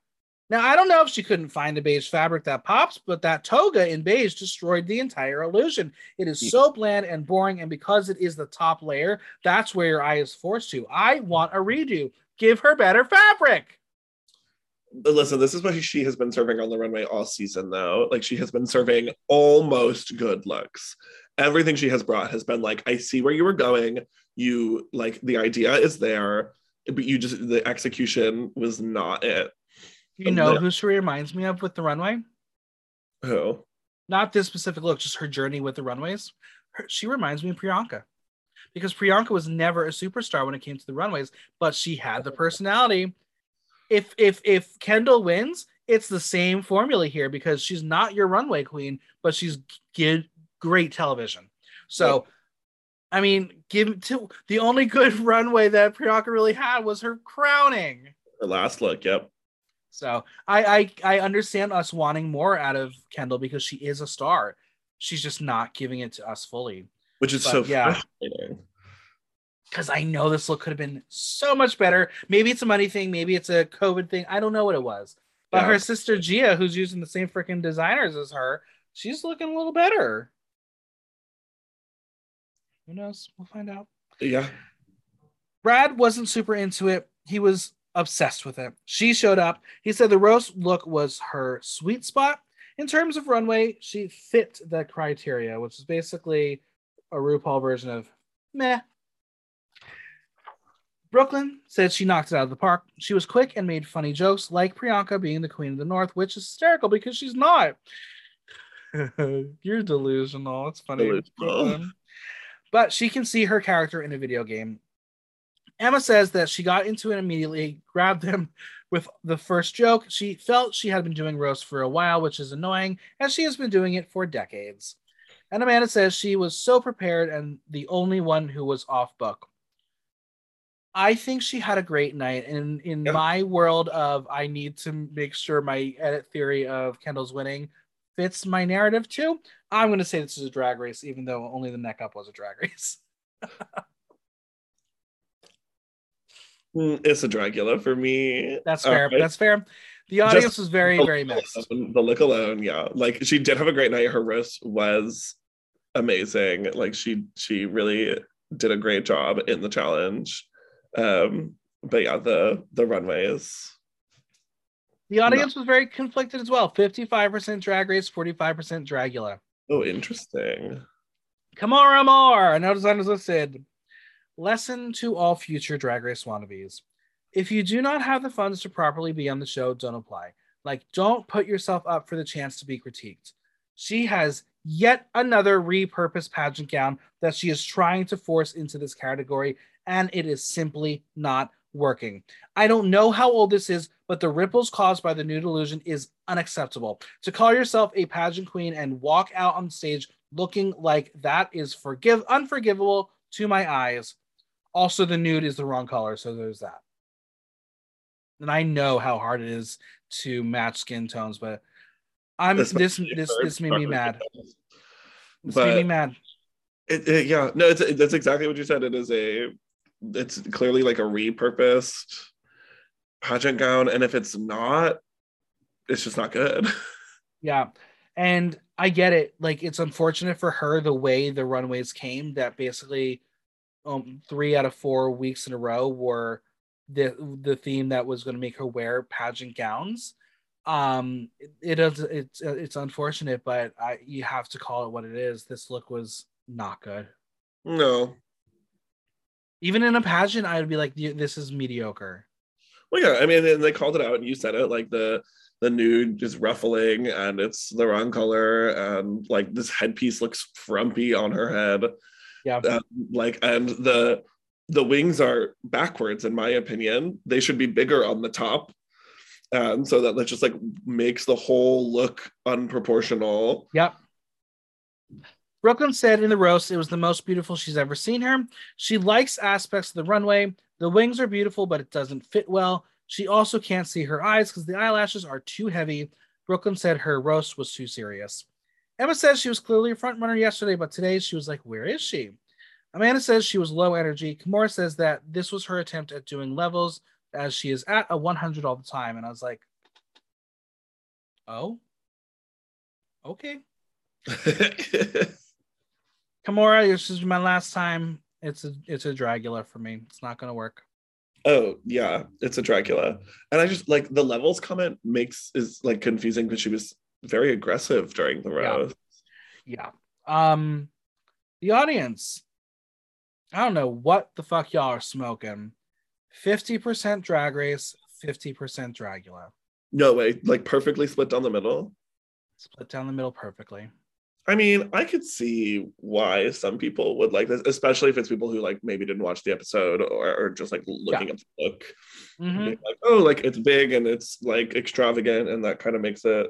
Now, I don't know if she couldn't find a beige fabric that pops, but that toga in beige destroyed the entire illusion. It is so bland and boring, and because it is the top layer, that's where your eye is forced to. I want a redo. Give her better fabric. Listen, this is what she has been serving on the runway all season, though. Like she has been serving almost good looks. Everything she has brought has been like, I see where you were going. You like the idea is there, but you just the execution was not it. You know who she reminds me of with the runway? Who? Not this specific look, just her journey with the runways. Her, she reminds me of Priyanka because Priyanka was never a superstar when it came to the runways, but she had the personality. If if if Kendall wins, it's the same formula here because she's not your runway queen, but she's good, great television. So, I mean, give to the only good [laughs] runway that Priyanka really had was her crowning. Her last look, yep. So I, I I understand us wanting more out of Kendall because she is a star. She's just not giving it to us fully. Which is But, so yeah. frustrating. Because I know this look could have been so much better. Maybe it's a money thing, maybe it's a COVID thing. I don't know what it was. But Yeah. her sister Gia, who's using the same freaking designers as her, she's looking a little better. Who knows? We'll find out. Yeah. Brad wasn't super into it. He was obsessed with it. She showed up. He said the roast look was her sweet spot. In terms of runway, she fit the criteria, which is basically a RuPaul version of meh. Brooke Lynn said she knocked it out of the park. She was quick and made funny jokes, like Priyanka being the queen of the north, which is hysterical because she's not. [laughs] You're delusional. It's funny. Delusional. But she can see her character in a video game. Emma says that she got into it immediately, grabbed him with the first joke. She felt she had been doing roast for a while, which is annoying, as she has been doing it for decades. And Amanda says she was so prepared and the only one who was off book. I think she had a great night. And in Yeah. my world of I need to make sure my edit theory of Kendall's winning fits my narrative too, I'm going to say this is a drag race, even though only the neck up was a drag race. [laughs] Mm, It's a Dragula for me. That's fair. Uh, That's fair. The audience Just- was very, the very mixed. alone- The look alone, yeah. Like she did have a great night. Her roast was amazing. Like she she really did a great job in the challenge. Um, but yeah, the the runways. The audience was very conflicted as well 55% drag race, 45% Dragula. Oh, interesting. Kimora Amour, no designers listed. Lesson to all future drag race wannabes. If you do not have the funds to properly be on the show, don't apply. Like, don't put yourself up for the chance to be critiqued. She has yet another repurposed pageant gown that she is trying to force into this category, and it is simply not working. I don't know how old this is, but the ripples caused by the new delusion is unacceptable. To call yourself a pageant queen and walk out on stage looking like that is forgive unforgivable to my eyes. Also, the nude is the wrong color, so there's that. And I know how hard it is to match skin tones, but I'm this Especially this this made me mad. This made me mad. It, it- yeah, no, it's that's exactly what you said. It is a, it's clearly like a repurposed pageant gown, and if it's not, it's just not good. [laughs] Yeah. And I get it. Like it's unfortunate for her the way the runways came that basically um three out of four weeks in a row were the the theme that was going to make her wear pageant gowns. Um it, it is it's it's unfortunate, but I you have to call it what it is. This look was not good. no, Even in a pageant, I'd be like, this is mediocre. well, yeah, I mean, and they called it out, and you said it like the the nude is ruffling, and it's the wrong color, and like this headpiece looks frumpy on her head. Yeah. um, like and the the wings are backwards in my opinion they should be bigger on the top um, so that that just like makes the whole look unproportional Yep. Brooke Lynn said in the roast it was the most beautiful she's ever seen her. She likes aspects of the runway. The wings are beautiful, but it doesn't fit well. She also can't see her eyes because the eyelashes are too heavy. Brooke Lynn said her roast was too serious. Emma says she was clearly a front runner yesterday, but today she was like, Where is she? Amanda says she was low energy. Kimora says that this was her attempt at doing levels as she is at a 100 all the time. And I was like, Oh. Okay. [laughs] Kimora, this is my last time. It's a it's a Dragula for me. It's not gonna work. oh yeah, it's a Dragula, and I just like the levels comment makes is like confusing because she was very aggressive during the roast. Yeah. Um the audience. I don't know what the fuck y'all are smoking. 50% drag race, 50% Dragula. No way, like perfectly split down the middle. Split down the middle perfectly. I mean, I could see why some people would like this, especially if it's people who like maybe didn't watch the episode or, or just like looking at the look. Mhm. like, oh, like it's big and it's like extravagant, and that kind of makes it.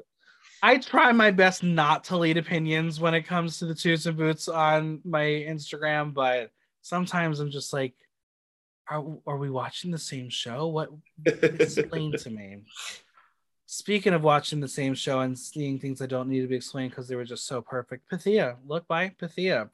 I try my best not to lead opinions when it comes to the Toots and Boots on my Instagram, but sometimes I'm just like, are, are we watching the same show? What explain to me? Speaking of watching the same show and seeing things that don't need to be explained because they were just so perfect, Pythia, look by Pythia.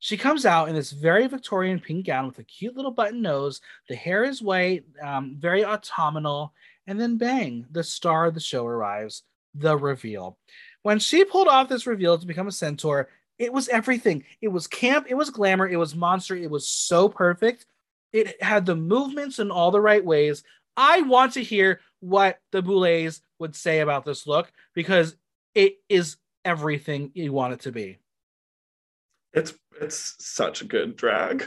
She comes out in this very Victorian pink gown with a cute little button nose. The hair is white, um, very autumnal, and then bang, the star of the show arrives the reveal. When she pulled off this reveal to become a centaur, it was everything. It was camp, it was glamour, it was monster, it was so perfect. It had the movements in all the right ways. I want to hear what the Boulets would say about this look because it is everything you want it to be. It's it's such a good drag.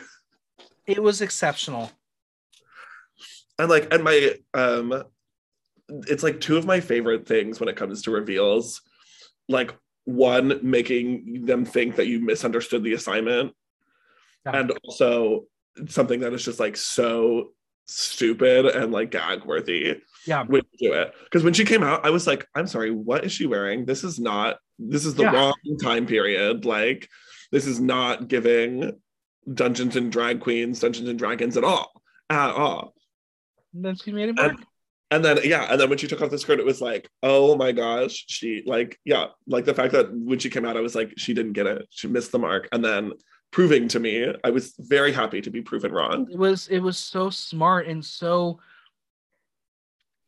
It was exceptional. and like and my um it's like two of my favorite things when it comes to reveals like one making them think that you misunderstood the assignment Yeah. and also something that is just like so stupid and like gag worthy Yeah. when you do it because when she came out i was like i'm sorry what is she wearing this is not this is the Yeah. wrong time period like this is not giving dungeons and drag queens dungeons and dragons at all at all And then she made it work. and, and then yeah and then when she took off the skirt it was like oh my gosh she like yeah like the fact that when she came out i was like she didn't get it. She missed the mark. And then proving to me i was very happy to be proven wrong. It was it was so smart and so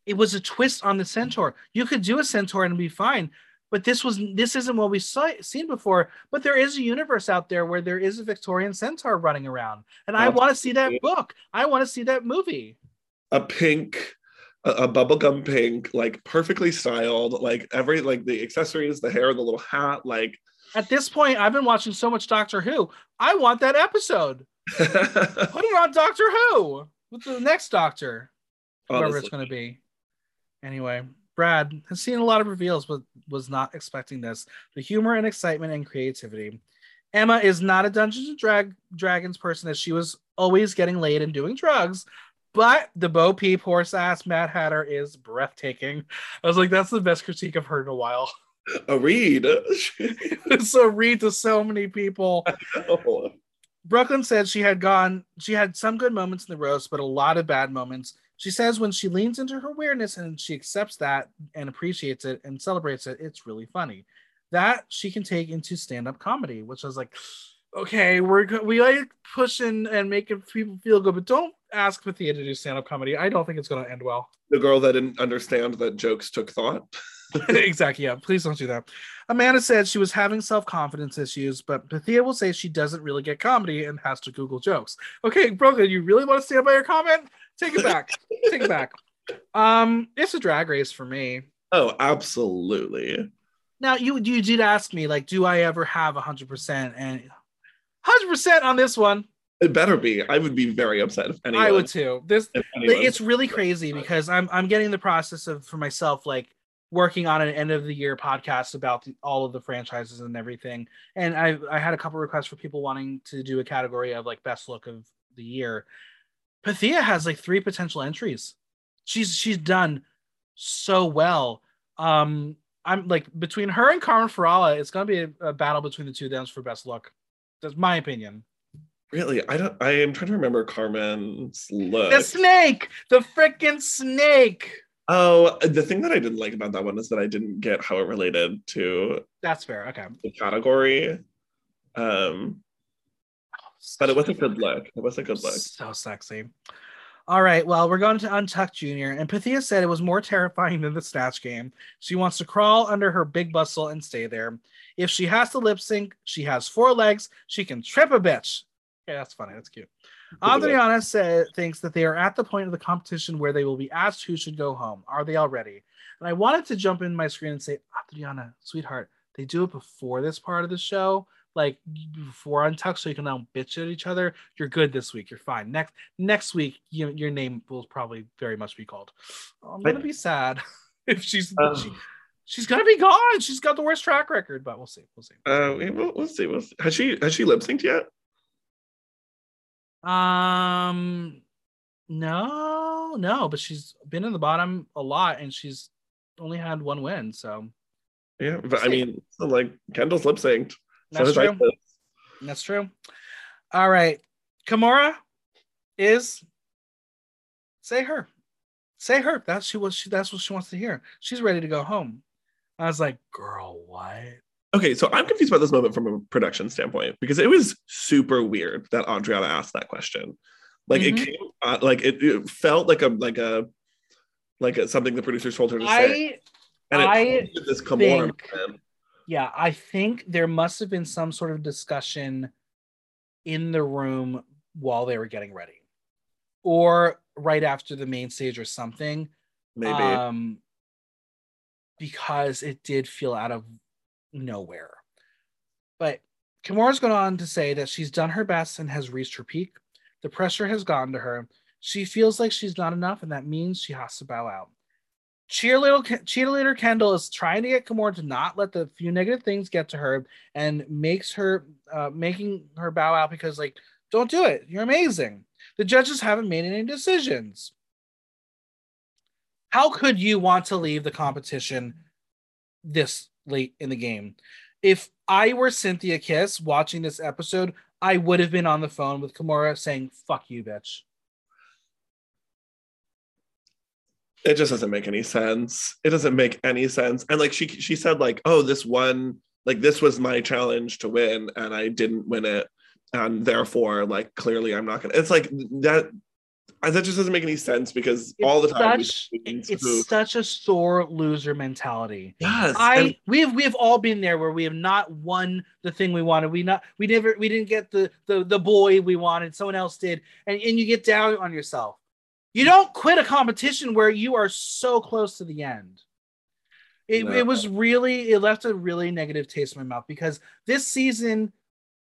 it was a twist on the centaur. You could do a centaur and be fine but this was this isn't what we saw seen before. But there is a universe out there where there is a victorian centaur running around. And i want to see that book. I want to see that movie. A pink a, a bubblegum pink like perfectly styled like every like the accessories the hair the little hat like [laughs] at this point i've been watching so much doctor who i want that episode put it on doctor who with the next doctor whoever it's going to be. Anyway, Brad has seen a lot of reveals, but was not expecting this. The humor and excitement and creativity. Emma is not a Dungeons and Drag- Dragons person, as she was always getting laid and doing drugs. But the Bo Peep horse ass Mad Hatter is breathtaking. I was like, that's the best critique I've heard in a while. [laughs] a read it's so read to so many people. [laughs] Oh. Brooke Lynn said she had gone, she had some good moments in the roast, but a lot of bad moments. She says when she leans into her weirdness and she accepts that and appreciates it and celebrates it, it's really funny. That she can take into stand up comedy, which I was like, okay, we're we like pushing and making people feel good, but don't ask Pythia to do stand up comedy. I don't think it's going to end well. the girl that didn't understand that jokes took thought [laughs] exactly. Yeah. Please don't do that. Amanda said she was having self confidence issues, but Pythia will say she doesn't really get comedy and has to Google jokes. Okay, Brooke Lynn, you really want to stand by your comment? Take it back. [laughs] Take it back. Um, it's a drag race for me. oh absolutely Now, you you did ask me like, do I ever have hundred percent and hundred percent on this one? it better be i would be very upset if anyone I would too. This it's really crazy because I'm I'm getting the process of for myself like working on an end of the year podcast about the, all of the franchises and everything. And I I had a couple requests for people wanting to do a category of like best look of the year. Pythia has like three potential entries. She's she's done so well. Um I'm like between her and Carmen Farala, it's gonna be a, a battle between the two of them for best look. That's my opinion. really i don't i am trying to remember carmen's look The snake, the freaking snake. Oh, the thing that I didn't like about that one is that I didn't get how it related to That's fair. Okay. the category. Um, but it was a good look. It was a good look. So sexy. All right, well, we're going to Untuck Junior, and Pythia said it was more terrifying than the Snatch game. She wants to crawl under her big bustle and stay there. If she has to lip sync, she has four legs. She can trip a bitch. Yeah, that's funny. That's cute. [laughs] Adriana said thinks that they are at the point of the competition where they will be asked who should go home. Are they already? And I wanted to jump in my screen and say, Adriana, sweetheart, they do it before this part of the show, like before Untucked, so you can now bitch at each other. You're good this week. You're fine. Next next week, you, your name will probably very much be called. I'm gonna be sad [laughs] if she's Um, she, she's gonna be gone. She's got the worst track record, but we'll see. We'll see. Uh, we- we'll, we'll see. We'll see. Has she has she lip synced yet? Um, no, no, but she's been in the bottom a lot, and she's only had one win. So Yeah, but I mean, like Kendall's lip synced. That's true. Icesis. That's true. All right, Kimora is say her, say her. That's she was. She, that's what she wants to hear. She's ready to go home. I was like, girl, what? Okay, so I'm confused about this moment from a production standpoint because it was super weird that Adriana asked that question. Like Mhm. it came, uh, like it, it felt like a like a like a, something the producers told her to say, and it I this Kimora think-. Yeah, I think there must have been some sort of discussion in the room while they were getting ready, or right after the main stage or something. maybe. um because it did feel out of nowhere but kimora's gone on to say that she's done her best and has reached her peak the pressure has gotten to her she feels like she's not enough and that means she has to bow out cheerleader, cheerleader kendall is trying to get kimora to not let the few negative things get to her and makes her uh, making her bow out because like don't do it you're amazing the judges haven't made any decisions how could you want to leave the competition this late in the game? If I were Synthia Kiss watching this episode, I would have been on the phone with Kimora saying, fuck you, bitch. It just doesn't make any sense. It doesn't make any sense. And like she she said like, "Oh, this one like this was my challenge to win and I didn't win it and therefore like clearly I'm not going to." It's like that that just doesn't make any sense because all the time such, it's who- such a sore loser mentality. yes, I and- we have we have all been there where we have not won the thing we wanted. We not we never we didn't get the the the boy we wanted. Someone else did, and and you get down on yourself. You don't quit a competition where you are so close to the end. It, No. it was really it left a really negative taste in my mouth because this season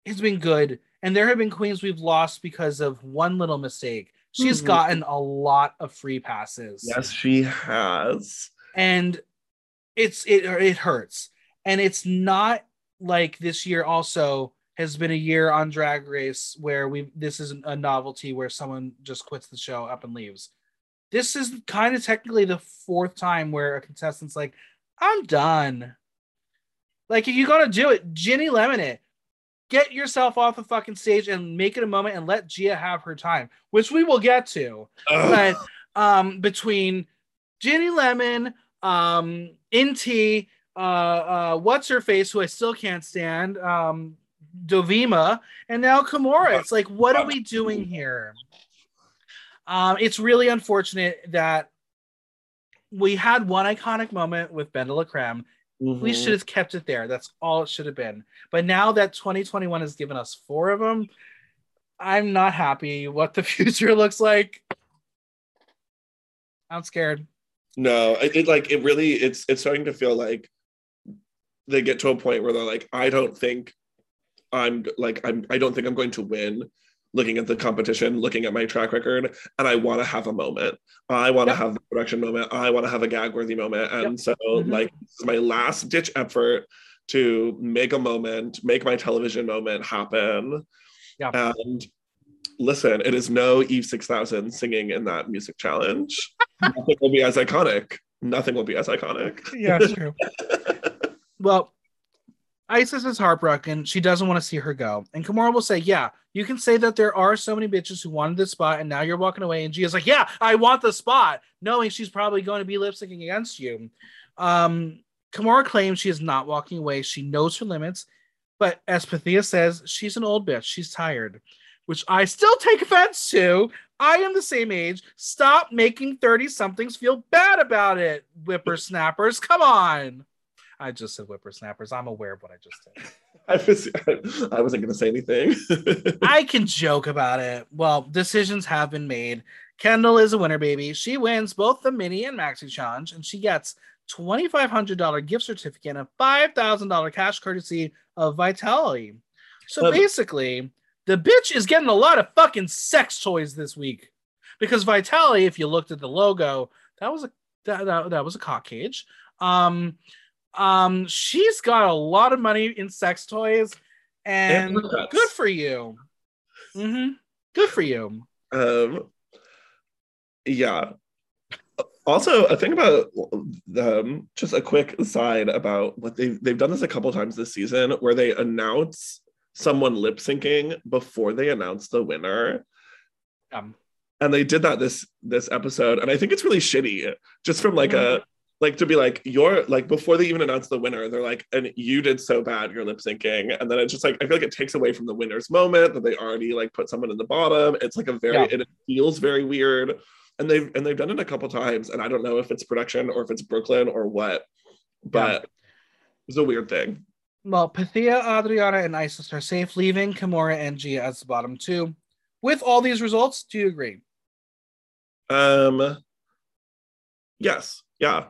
has been good and there have been queens we've lost because of one little mistake. She's Mhm. gotten a lot of free passes yes, she has. and it's it it hurts and it's not like this year also has been a year on drag race where we this is a novelty where someone just quits the show up and leaves. This is kind of technically the fourth time where a contestant's like i'm done. Like if you gotta do it ginny lemon it. Get yourself off the fucking stage and make it a moment and let gia have her time which we will get to Ugh. but um between Ginny Lemon, um, Inti, uh, uh, what's her face, who I still can't stand, um, Dovima, and now Kimora. It's like, what are we doing here? Um, it's really unfortunate that we had one iconic moment with BenDeLaCreme. We Mhm. should have kept it there. That's all it should have been. But now that 2021 has given us four of them, I'm not happy what the [laughs] future looks like. I'm scared. No, it, it like it really it's it's starting to feel like they get to a point where they're like, I don't think I'm like I'm I don't think I'm going to win looking at the competition, looking at my track record, and I want to have a moment. I want to Yep. have the production moment. I want to have a gag worthy moment. And Yep. so Mhm. like this is my last ditch effort to make a moment, make my television moment happen. Yeah. And listen, it is no Eve 6000 singing in that music challenge. [laughs] Nothing will be as iconic. Nothing will be as iconic. Yeah, it's true. [laughs] well, Icesis is heartbroken. She doesn't want to see her go. And Kimora will say, Yeah, you can say that there are so many bitches who wanted this spot, and now you're walking away. And Gia's like, Yeah, I want the spot, knowing she's probably going to be lip syncing against you. Um, Kimora claims she is not walking away. She knows her limits. But as Pythia says, she's an old bitch. She's tired, which I still take offense to. I am the same age. Stop making 30 somethings feel bad about it, whippersnappers. Come on. I just said whippersnappers. I'm aware of what I just said. [laughs] I, was, I wasn't going to say anything. [laughs] I can joke about it. Well, decisions have been made. Kendall is a winner, baby. She wins both the mini and maxi challenge, and she gets $2,500 gift certificate and a $5,000 cash courtesy of Vitality. So basically, the bitch is getting a lot of fucking sex toys this week because Vitality, if you looked at the logo, that was a that, that, that was a cock cage. Um, um, she's got a lot of money in sex toys, and, good for you. Mm-hmm. Good for you. Um, yeah. Also, a thing about um, just a quick aside about what they've they've done this a couple times this season, where they announce someone lip syncing before they announce the winner. Um, and they did that this this episode, and I think it's really shitty. Just from like mm-hmm. a like to be like you're like before they even announce the winner they're like and you did so bad you're lip syncing. And then it's just like i feel like it takes away from the winner's moment that they already like put someone in the bottom. It's like a very yeah. it feels very weird. And they've and they've done it a couple times and i don't know if it's production or if it's Brooke Lynn or what but yeah. it's a weird thing. Well Pythia, adriana and Icesis are safe leaving kimora and gia as the bottom two with all these results do you agree? Um yes. Yeah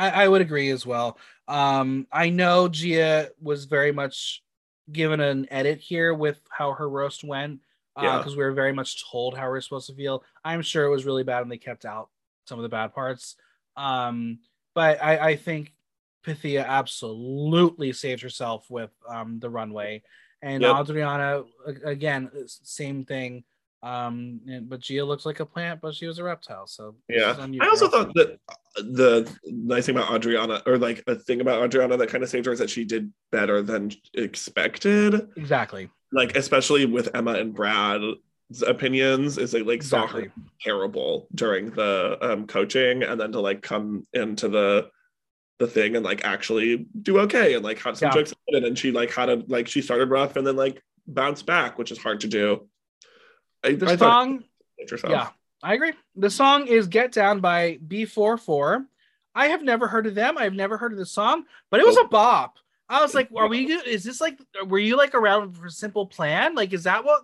I, I would agree as well. Um, I know Gia was very much given an edit here with how her roast went because uh, yeah. we were very much told how we are supposed to feel. I'm sure it was really bad and they kept out some of the bad parts. Um, but I, I think Pythia absolutely saved herself with um, the runway. And yep. Adriana, again, same thing. Um, and, but Gia looks like a plant, but she was a reptile. So yeah, I also thought that the nice thing about Adriana, or like a thing about Adriana that kind of saved her, is that she did better than expected. Exactly. Like especially with Emma and Brad's opinions, is like like exactly. saw her terrible during the um, coaching, and then to like come into the the thing and like actually do okay and like have some yeah. jokes and she like had a like she started rough and then like bounced back, which is hard to do. I, the song, yeah, I agree. The song is "Get Down" by B44. I have never heard of them. I've never heard of the song, but it was a bop. I was like, "Are we? Is this like? Were you like around for Simple Plan? Like, is that what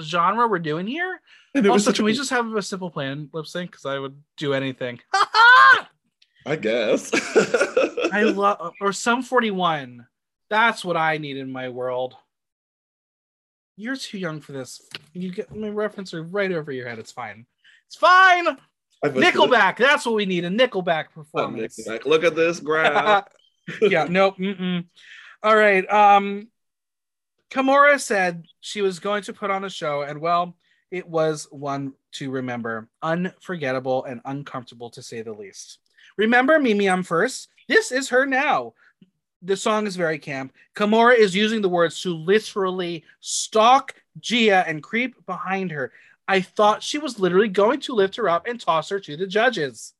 genre we're doing here?" Also, can a... we just have a Simple Plan lip sync? Because I would do anything. [laughs] I guess. I [laughs] love or Sum 41. That's what I need in my world. You're too young for this. You get my reference are right over your head. It's fine. It's fine. Nickelback. That's what we need. A Nickelback performance. Oh, Look at this graph. [laughs] yeah. Nope. Mm-mm. All right. Um, Kimora said she was going to put on a show, and well, it was one to remember. Unforgettable and uncomfortable to say the least. Remember Mimi Imfurst? This is her now the song is very camp. Kimora is using the words to literally stalk Gia and creep behind her. I thought she was literally going to lift her up and toss her to the judges.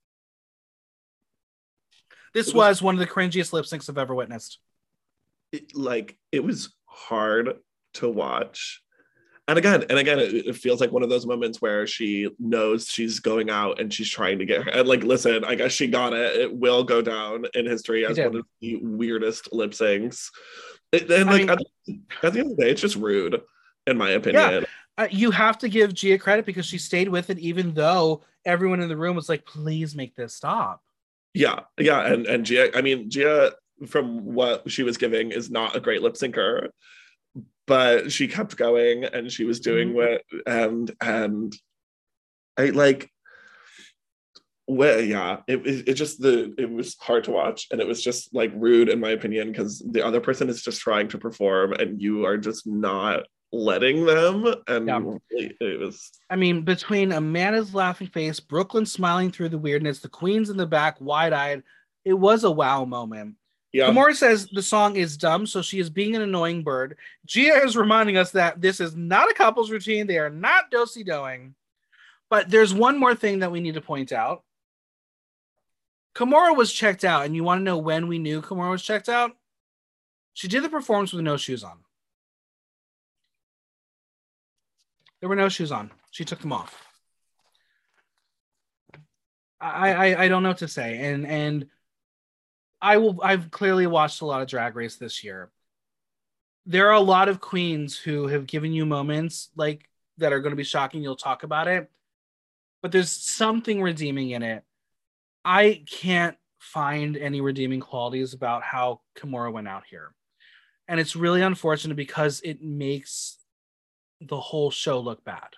This was, was, one of the cringiest lip syncs I've ever witnessed. It, like it was hard to watch and again and again it, it, feels like one of those moments where she knows she's going out and she's trying to get her and like listen i guess she got it. It will go down in history as one of the weirdest lip syncs. And like mean, at, at, the end of the day it's just rude in my opinion. Yeah. Uh, you have to give Gia credit because she stayed with it even though everyone in the room was like please make this stop. Yeah yeah and and Gia I mean Gia from what she was giving is not a great lip syncer but she kept going and she was doing mm-hmm. what and and I like well yeah it, it, it just the it was hard to watch and it was just like rude in my opinion because the other person is just trying to perform and you are just not letting them and yeah. it, it was i mean between amanda's laughing face Brooke Lynn smiling through the weirdness the queen's in the back wide-eyed it was a wow moment yeah. Kimora says the song is dumb, so she is being an annoying bird. Gia is reminding us that this is not a couple's routine. They are not dosy doing. But there's one more thing that we need to point out. Kimora was checked out, and you want to know when we knew Kimora was checked out? She did the performance with no shoes on. There were no shoes on. She took them off. I, I I don't know what to say, and and I will. I've clearly watched a lot of Drag Race this year. There are a lot of queens who have given you moments like that are going to be shocking. You'll talk about it, but there's something redeeming in it. I can't find any redeeming qualities about how Kimora went out here, and it's really unfortunate because it makes the whole show look bad.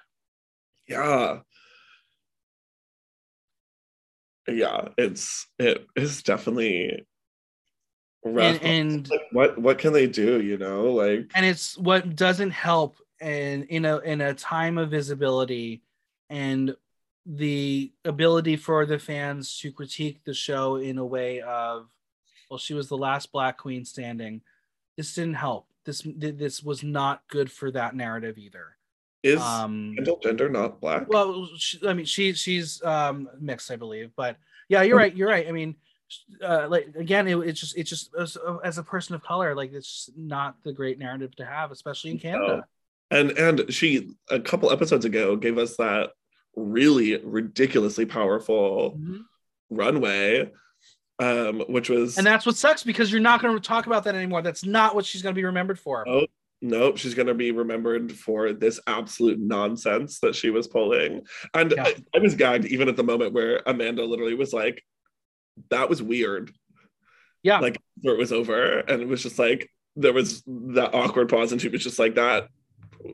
Yeah. Yeah, it's it is definitely. And, and like, what what can they do? You know, like and it's what doesn't help in in a in a time of visibility and the ability for the fans to critique the show in a way of well she was the last black queen standing. This didn't help. This this was not good for that narrative either. Is um Kendall Gender not black? well she, i mean she she's um mixed i believe but yeah you're right you're right. I mean uh, like again it, it's just it's just as, as a person of color like it's not the great narrative to have especially in canada. And and she a couple episodes ago gave us that really ridiculously powerful Mhm. runway um which was and that's what sucks because you're not going to talk about that anymore. That's not what she's going to be remembered for. Oh, nope. She's going to be remembered for this absolute nonsense that she was pulling. And Yeah. I, I was gagged even at the moment where amanda literally was like that was weird yeah like where it was over and it was just like there was that awkward pause and she was just like that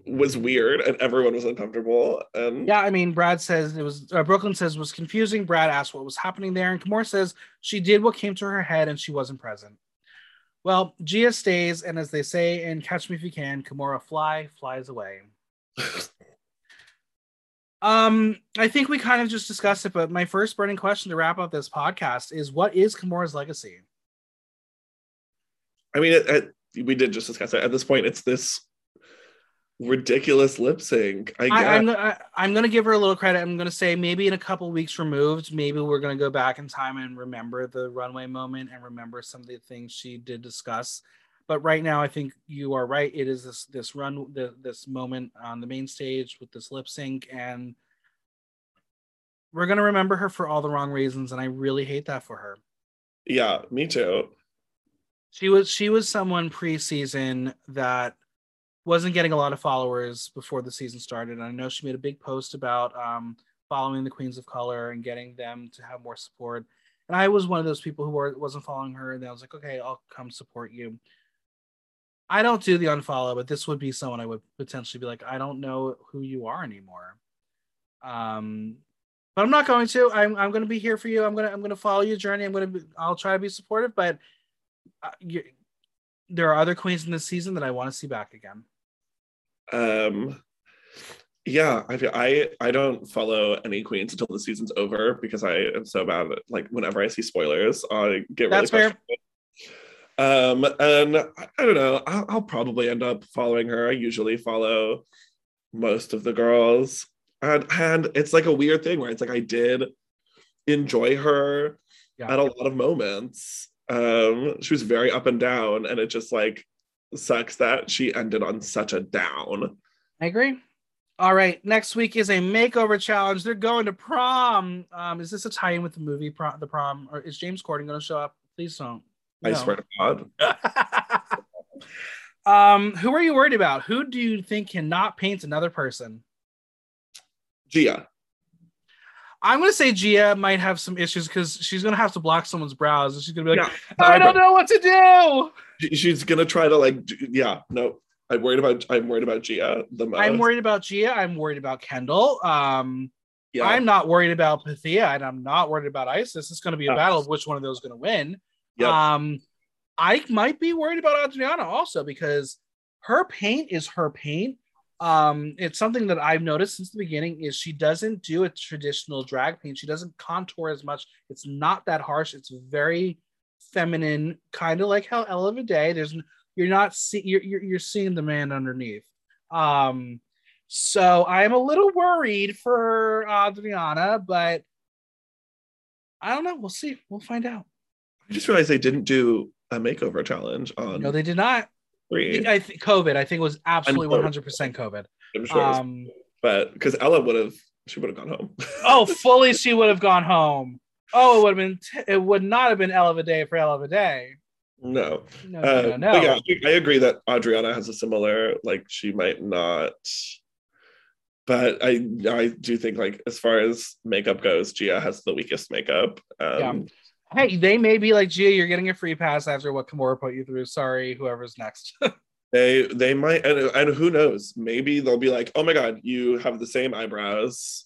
was weird and everyone was uncomfortable and Yeah, I mean, Brad says it was uh, Brooke Lynn says it was confusing. Brad asked what was happening there, and Kimora says she did what came to her head and she wasn't present. Well, Gia stays, and as they say in Catch Me If You Can, Kimora fly flies away. [laughs] Um, I think we kind of just discussed it, but my first burning question to wrap up this podcast is: What is Kimora's legacy? I mean, it, it, we did just discuss it. At this point, it's this ridiculous lip sync. I, I. I'm I, I'm gonna give her a little credit. I'm gonna say maybe in a couple weeks removed, maybe we're gonna go back in time and remember the runway moment and remember some of the things she did discuss. But right now, I think you are right. It is this this run the, this moment on the main stage with this lip sync, and we're gonna remember her for all the wrong reasons, and I really hate that for her. yeah, me too. She was she was someone preseason that wasn't getting a lot of followers before the season started. And I know she made a big post about um, following the Queens of Color and getting them to have more support. And I was one of those people who were, wasn't following her, and I was like, okay, I'll come support you. I don't do the unfollow, but this would be someone I would potentially be like, I don't know who you are anymore. Um, but I'm not going to. I'm I'm going to be here for you. I'm gonna I'm gonna follow your journey. I'm gonna be, I'll try to be supportive, but uh, you, there are other queens in this season that I want to see back again. Um, yeah, I feel I I don't follow any queens until the season's over because I am so bad. At, like whenever I see spoilers, I get really That's fair. frustrated. Um, and I, I don't know. I'll, I'll probably end up following her. I usually follow most of the girls, and and it's like a weird thing where it's like I did enjoy her Yeah. at a lot of moments. Um, she was very up and down, and it just like sucks that she ended on such a down. I agree. All right, next week is a makeover challenge. They're going to prom. Um, is this a tie-in with the movie prom, the prom, or is James Corden going to show up? Please don't. I No. swear to God. [laughs] um, who are you worried about? Who do you think cannot paint another person? Gia. I'm gonna say Gia might have some issues because she's gonna have to block someone's brows, and she's gonna be like, Yeah, "I don't know what to do." She's gonna try to like, yeah, no. I'm worried about. I'm worried about Gia the most. I'm worried about Gia. I'm worried about Kendall. Um, Yeah, I'm not worried about Pythia, and I'm not worried about Icesis. It's going to be a battle of which one of those is going to win. Yep. Um, I might be worried about Adriana also because her paint is her paint. Um, it's something that I've noticed since the beginning is she doesn't do a traditional drag paint. She doesn't contour as much. It's not that harsh. It's very feminine, kind of like how Ella Vaday. There's you're not see you're, you're you're seeing the man underneath. Um, so I am a little worried for Adriana, but I don't know. We'll see. We'll find out. I just realized they didn't do a makeover challenge on No, they did not. three. I think COVID. I think it was absolutely one hundred percent COVID. I'm sure. it was- Um, but because Ella would have, she would have gone home. [laughs] oh, fully, she would have gone home. Oh, it would have been. T- it would not have been Ella Vaday for Ella Vaday. No. No, Uh, no, no. yeah, I agree that Adriana has a similar, like, she might not. But I, I do think, like, as far as makeup goes, Gia has the weakest makeup. Um, Hey, they may be like, Gia, you're getting a free pass after what Kimora put you through. Sorry, whoever's next. [laughs] They, they might, and, and who knows? Maybe they'll be like, "Oh my god, you have the same eyebrows,"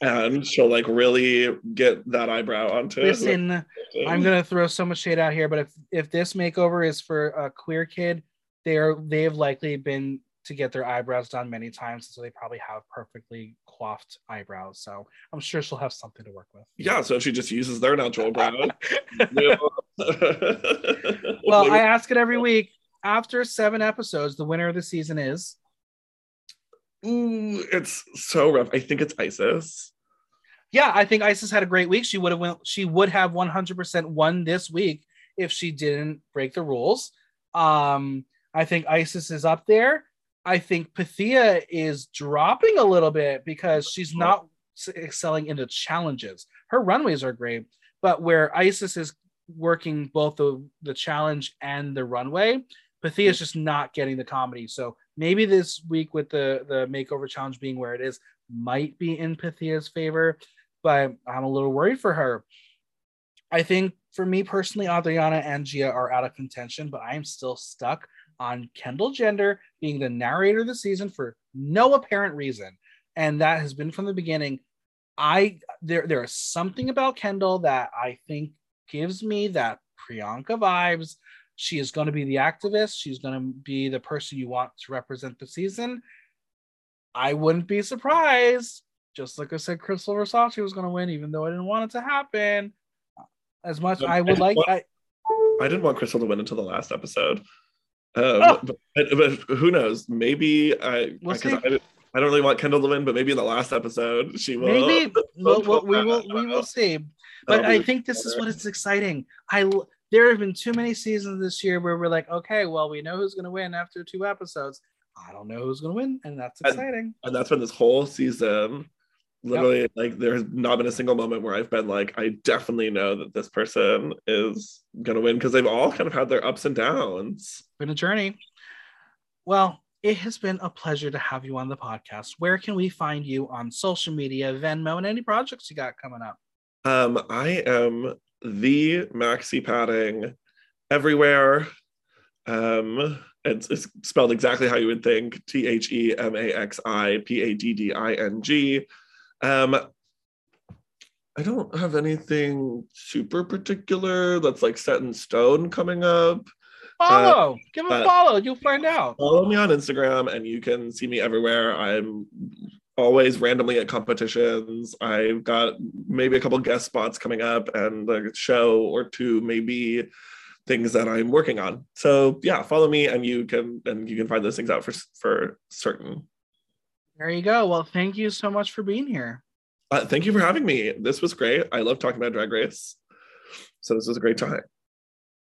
and she'll like really get that eyebrow onto. Listen, I'm gonna throw so much shade out here, but if if this makeover is for a queer kid, they are they have likely been to get their eyebrows done many times, so they probably have perfectly coiffed eyebrows. So I'm sure she'll have something to work with. Yeah, so she just uses their natural [laughs] brow. [laughs] Well, I ask it every [laughs] week. After seven episodes, the winner of the season is Ooh, it's so rough. I think it's Icesis. yeah. I think Icesis had a great week. She would have went, she would have 100% won this week if she didn't break the rules. Um, I think Icesis is up there. I think Pythia is dropping a little bit because she's not excelling in the challenges. Her runways are great, but where Icesis is working both the, the challenge and the runway, Pythia is hmm. just not getting the comedy. So maybe this week with the the makeover challenge being where it is might be in Pythia's favor, but I'm a little worried for her. I think for me personally, Adriana and Gia are out of contention, but I'm still stuck on Kendall Gender being the narrator of the season for no apparent reason. And that has been from the beginning. I there there is something about Kendall that I think gives me that Priyanka vibes. She is going to be the activist. She's going to be the person you want to represent the season. I wouldn't be surprised. Just like I said, Crystal Versace was going to win, even though I didn't want it to happen. As much Um, I would I- like, what- I, I didn't want Crystal to win until the last episode. Um, Oh. but, but who knows? Maybe I We'll. I, I don't really want Kendall to win, but maybe in the last episode she will. maybe [laughs] we'll, we'll, we will we will see. But That'll I think this is what it's exciting. I there have been too many seasons this year where we're like, okay, well, we know who's going to win after two episodes. I don't know who's going to win, and that's And- exciting. and that's been this whole season. Literally, like there's not been a single moment where I've been like, I definitely know that this person is gonna win because they've all kind of had their ups and downs. been a journey. Well, it has been a pleasure to have you on the podcast. Where can we find you on social media, Venmo, and any projects you got coming up? Um, I am the maxi padding everywhere. Um, it's, it's spelled exactly how you would think: T H E M A X I P A D D I N G. Um, I don't have anything super particular that's like set in stone coming up. Follow, give a uh, follow. You'll find out. Follow me on Instagram, and you can see me everywhere. I'm always randomly at competitions. I've got maybe a couple guest spots coming up, and a show or two, maybe things that I'm working on. So yeah, follow me, and you can and you can find those things out for for certain. There you go. Well, thank you so much for being here. Uh, thank you for having me. This was great. I love talking about Drag Race. So this was a great time.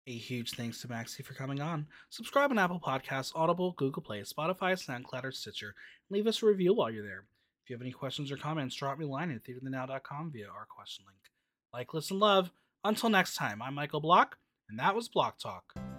A huge thanks to Maxie for coming on. Subscribe on Apple Podcasts, Audible, Google Play, Spotify, SoundCloud, or Stitcher. Leave us a review while you're there. If you have any questions or comments, drop me a line at theaterthenow.com via our question link. Like, listen, love. Until next time, I'm Michael Block, and that was Block Talk.